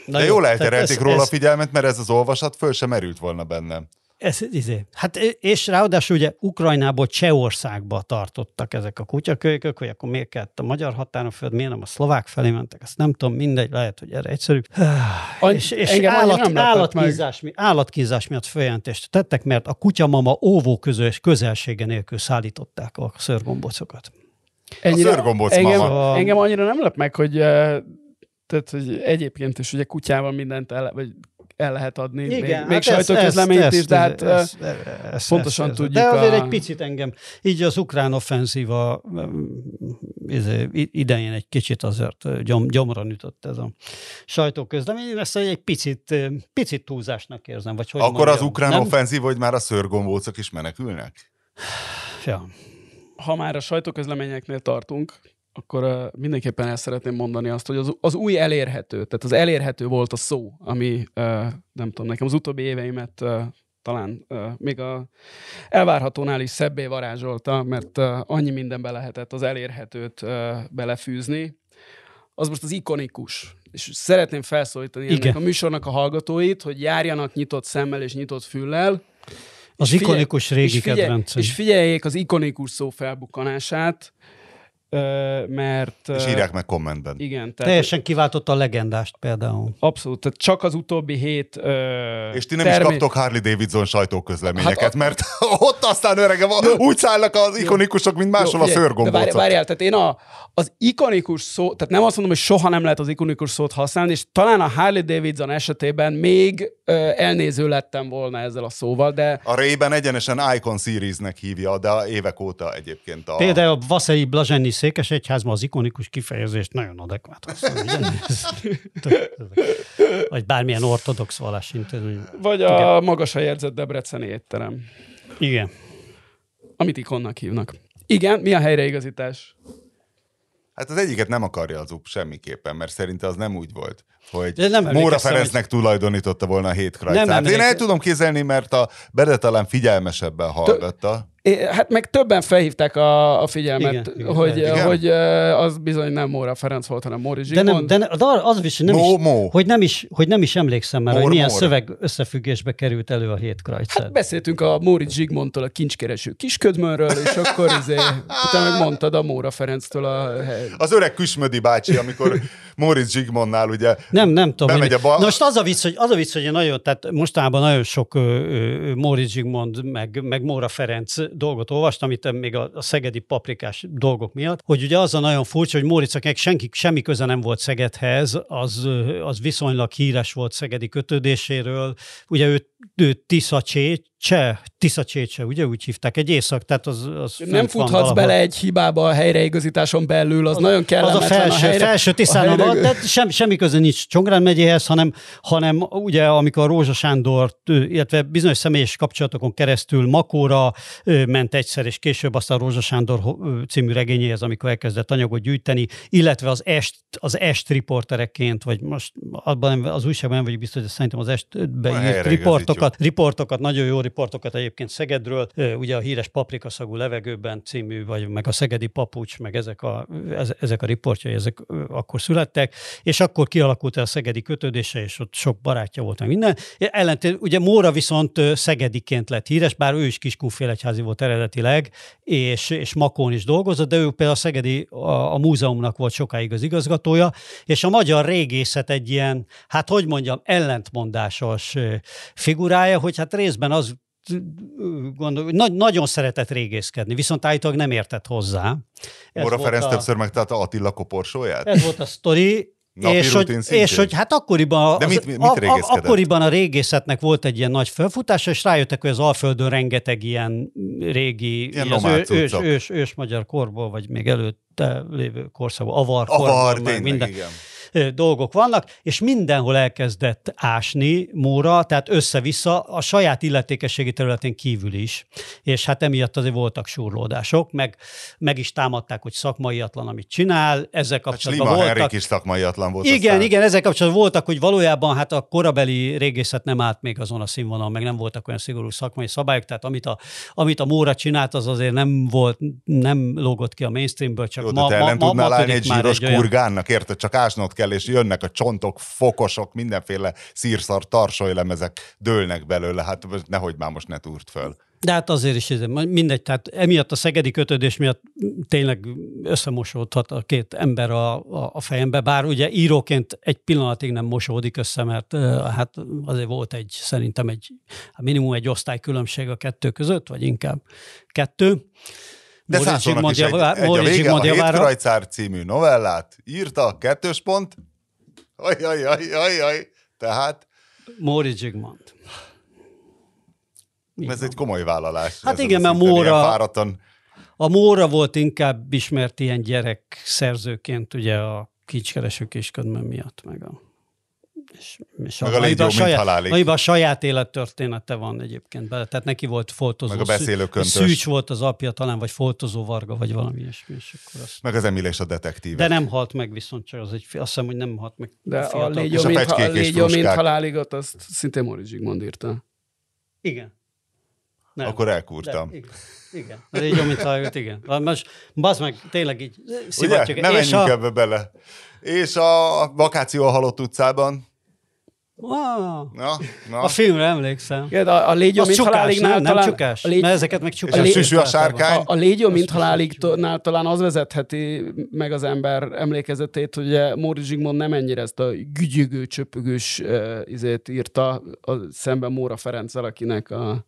De jó, jól elterelték ez- róla a ez- figyelmet, mert ez az olvasat föl sem merült volna bennem. Ez, izé. Hát és ráadásul ugye Ukrajnából Csehországba tartottak ezek a kutyakölykök, hogy akkor miért kellett a magyar határon föld, miért nem a szlovák felé mentek, ezt nem tudom, mindegy, lehet, hogy erre egyszerű. Any- és és állat, állatkízás, mi, állatkízás miatt följelentést tettek, mert a kutyamama óvó közös, közelsége nélkül szállították a szörgombocokat. szőrgombóc engem, mama. engem annyira nem lep meg, hogy, eh, tehát, hogy egyébként is ugye kutyával mindent el, vagy el lehet adni, még, még hát sajtóközleményt ezt- is, de hát ezt- ezt- ezt- pontosan ezt- tudjuk De azért a- egy picit engem, így az ukrán offenzíva izé, idején egy kicsit azért gyom, gyomra ütött ez a sajtóközlemény. Én ezt egy picit, picit túlzásnak érzem. Vagy hogy Akkor az mondjam, ukrán nem? offenzív, hogy már a szőrgombócok is menekülnek? Ja. ha már a sajtóközleményeknél tartunk, akkor uh, mindenképpen el szeretném mondani azt, hogy az, az új elérhető, tehát az elérhető volt a szó, ami uh, nem tudom, nekem az utóbbi éveimet uh, talán uh, még a elvárhatónál is szebbé varázsolta, mert uh, annyi mindenbe lehetett az elérhetőt uh, belefűzni. Az most az ikonikus. És szeretném felszólítani ennek Igen. a műsornak a hallgatóit, hogy járjanak nyitott szemmel és nyitott füllel, Az ikonikus régi és figyelj- kedvencem. És figyeljék az ikonikus szó felbukkanását, mert... És írják meg kommentben. Igen, tehát Teljesen kiváltotta a legendást például. abszolút. Tehát csak az utóbbi hét ö, És ti nem is termé- kaptok Harley Davidson sajtóközleményeket, Hát a- mert ott aztán örege van, úgy szállnak az ikonikusok, mint máshol a figyelj, de várj, szőrgombócok. várjál, tehát én a, az ikonikus szó, tehát nem azt mondom, hogy soha nem lehet az ikonikus szót használni, és talán a Harley Davidson esetében még ö, elnéző lettem volna ezzel a szóval, de A Ray-ben egyenesen Icon Series-nek hívja, de évek óta egyébként a... Például a Vaszei Blazsenyi Székesegyházban az ikonikus kifejezést nagyon adekvát használ. ugye? Vagy bármilyen ortodox vallásintézmény. vagy a magasan jegyzett Debreceni étterem, Igen. amit ikonnak hívnak. Igen, mi a helyreigazítás? Hát az egyiket nem akarja az UP semmiképpen, mert szerinte az nem úgy volt, hogy De nem Móra emlékeztem, Ferencnek tulajdonította volna a hét krajcát. Én el tudom képzelni, mert a Bede talán figyelmesebben hallgatta. É, hát meg többen felhívták a, a figyelmet, Igen, igen, hogy, igen. hogy az bizony nem Móra Ferenc volt, hanem Móri De, Zsigmond. nem, de, ne, de az is nem, Mó, is, mó. Hogy, nem is, hogy nem is emlékszem már, Mór, hogy milyen mór. szöveg összefüggésbe került elő a hét krajcát. Hát beszéltünk a Móri Zsigmondtól a kincskereső kisködmönről, és akkor izé, utána meg mondtad a Móra Ferenctől a. Az öreg Küsmödi bácsi, amikor Moritz Zsigmondnál ugye Nem, nem tudom. Bemegy hogy- a bal- most az a vicc, hogy, az a vicc, hogy én nagyon, tehát mostában nagyon sok ö, ö, Móricz Zsigmond, meg, meg Móra Ferenc dolgot olvastam, itt még a, a szegedi paprikás dolgok miatt, hogy ugye az a nagyon furcsa, hogy Móricaknek senki, semmi köze nem volt Szegedhez, az, az viszonylag híres volt szegedi kötődéséről, ugye ő, ő Tiszacsé, Cseh, Tiszacsécse, ugye úgy hívták, egy észak, tehát az, az Nem futhatsz valahol. bele egy hibába a helyreigazításon belül, az, nagyon kellemetlen Az a felső, helyre, felső a Tiszában helyre- van, tehát sem, semmi köze nincs Csongrád megyéhez, hanem, hanem ugye amikor Rózsa Sándor, illetve bizonyos személyes kapcsolatokon keresztül Makóra ment egyszer, és később aztán Rózsa Sándor című regényéhez, amikor elkezdett anyagot gyűjteni, illetve az est, az est riportereként, vagy most abban nem, az újságban nem vagyok biztos, de szerintem az estbe írt helyreigazítás. Riportokat, riportokat, nagyon jó riportokat egyébként Szegedről, ugye a híres paprikaszagú levegőben című, vagy meg a Szegedi papucs, meg ezek a, ezek a riportjai, ezek akkor születtek, és akkor kialakult a Szegedi kötődése, és ott sok barátja volt, meg minden. Ellentét, ugye Móra viszont Szegediként lett híres, bár ő is Kiskúfélegyházi volt eredetileg, és, és Makón is dolgozott, de ő például a Szegedi a, a múzeumnak volt sokáig az igazgatója, és a magyar régészet egy ilyen, hát hogy mondjam, ellentmondásos figurája, hogy hát részben az gondol, nagy, nagyon szeretett régészkedni, viszont állítólag nem értett hozzá. Mora Ferenc a, többször megtalálta Attila koporsóját? Ez volt a sztori, Napi és, hogy, és hogy hát akkoriban, De mit, mit a, a, akkoriban a régészetnek volt egy ilyen nagy felfutása, és rájöttek, hogy az Alföldön rengeteg ilyen régi, ilyen az ő, ős, ős, ős, magyar korból, vagy még előtte lévő korszakból, avar, avar korból, tényleg, minden. Igen dolgok vannak, és mindenhol elkezdett ásni Móra, tehát össze-vissza a saját illetékességi területén kívül is, és hát emiatt azért voltak surlódások, meg, meg is támadták, hogy szakmaiatlan, amit csinál, ezzel hát kapcsolatban hát voltak... Henrik is szakmaiatlan volt. Igen, aztán... igen, ezzel kapcsolatban voltak, hogy valójában hát a korabeli régészet nem állt még azon a színvonalon, meg nem voltak olyan szigorú szakmai szabályok, tehát amit a, amit a Móra csinált, az azért nem volt, nem lógott ki a mainstreamből, csak Jó, ma, te ma, ellen ma, tudnál ma állni egy zsíros egy olyan... kurgánnak, érted? Csak ásnod kell, és jönnek a csontok, fokosok, mindenféle szírszar, tarsolylemezek dőlnek belőle, hát nehogy már most ne túrt föl. De hát azért is mindegy, tehát emiatt a szegedi kötődés miatt tényleg összemosódhat a két ember a, a, a fejembe, bár ugye íróként egy pillanatig nem mosódik össze, mert hát azért volt egy, szerintem egy, minimum egy osztálykülönbség a kettő között, vagy inkább kettő. De Szászónak is egy, egy a vége, a Hétkrajcár című novellát írta, kettős pont, Ajaj, ajaj, ajaj, tehát... Móri Zsigmond. Ez egy komoly vállalás. Hát igen, mert Móra, a Móra volt inkább ismert ilyen gyerek szerzőként, ugye a kincskereső kisködmön miatt, meg a és, és meg a, a légy jó, saját, halálig. a saját élettörténete van egyébként bele. Tehát neki volt foltozó. Meg a beszélő Szűcs volt az apja talán, vagy foltozó varga, vagy valami ilyesmi. És akkor azt... Meg az Emil és a detektív. De nem halt meg viszont, csak az egy, azt hiszem, hogy nem halt meg. De a, a légy jó, mint, a légy jó, mint halálig, ott azt szintén Móricz Zsigmond írta. Igen. Nem. Akkor elkúrtam. De, igen. Igen, ez így jó, mint halágot, igen. Most bazd meg, tényleg így szivatjuk. Ugye? Nem menjünk a... ebbe bele. És a vakáció a halott utcában Wow. Na, na. A filmre emlékszem. Igen, a, a légyó, mint csukás, halálig nem, nem csukás? A légy... Mert ezeket meg csukás. A süsű a sárkány? A, a légyó, mint halálig talán az vezetheti meg az ember emlékezetét, hogy ugye Móri Zsigmond nem ennyire ezt a gügyögő, csöpögős uh, izét írta a, szemben Móra Ferenccel, akinek a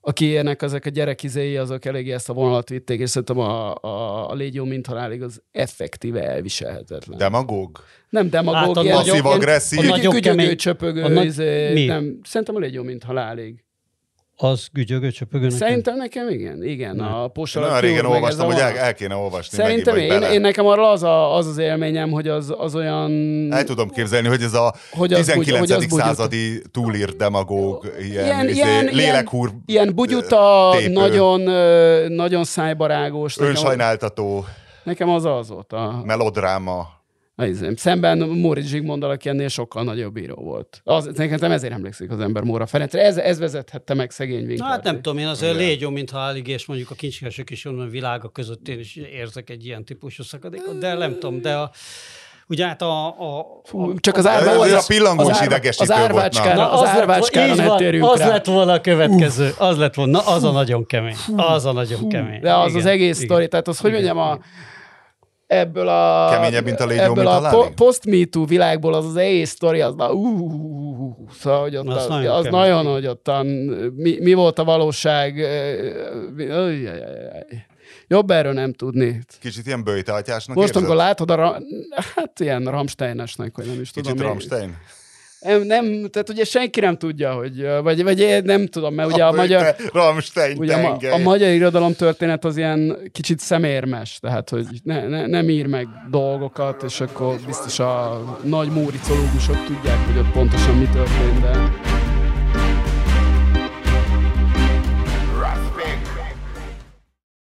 akinek ezek a gyerekizéi, azok eléggé ezt a vonalat vitték, és szerintem a, a, a légyó mint halálig az effektíve elviselhetetlen. Demagóg? Nem demagóg, hát a ilyen, passzív agresszív. A nagyobb kemény, csöpögő, a nagy, izé, mi? nem, szerintem a légyó mint halálig. Az gügyögő, csöpögő Szerintem nekem igen, igen. Nem. A posalat Nagyon régen olvastam, hogy el, el kéne olvasni. Szerintem megint, én, én, nekem arra az, a, az az élményem, hogy az, az olyan... El tudom képzelni, hogy ez a hogy 19. Bugy, hogy századi túlírt demagóg, ilyen, ilyen, izé, ilyen lélekhúr Ilyen bugyuta, tépő, nagyon, nagyon szájbarágos. Önsajnáltató. Nekem az az volt a... Melodráma. Szemben Móricz Zsigmondal, aki ennél sokkal nagyobb író volt. Az, nekem ezért emlékszik az ember Móra Ferencre. Ez, ez vezethette meg szegény Winkler. Hát nem tudom, én azért légyom, mintha alig, és mondjuk a kincskeresek is a világa között én is érzek egy ilyen típusú szakadékot, de nem tudom, de a, Ugye hát a... a, Fú, csak az árva, az, a pillangós az, idegesítő az árvácskára, az, az árvácskára Az rá. lett volna a következő, az lett volna, na az a nagyon kemény, az a nagyon kemény. De az igen, az egész sztori, tehát az, hogy mondjam, a, ebből a... Keményebb, mint a légy ebből a, a po- post too világból az az egész sztori, az na, uh, szóval, hogy ott az, a, nagyon, az nagyon, hogy ottan, mi, mi volt a valóság, jobb erről nem tudni. Kicsit ilyen bőjtáltyásnak Most, amikor látod a, ra- hát ilyen Ramsteinesnek, hogy nem is Kicsit tudom. Kicsit Ramstein? Nem, nem, tehát ugye senki nem tudja, hogy, vagy, vagy nem tudom, mert ugye a, a magyar, ugye a, a, magyar irodalom történet az ilyen kicsit szemérmes, tehát hogy ne, ne, nem ír meg dolgokat, és akkor biztos a nagy múricológusok tudják, hogy ott pontosan mi történt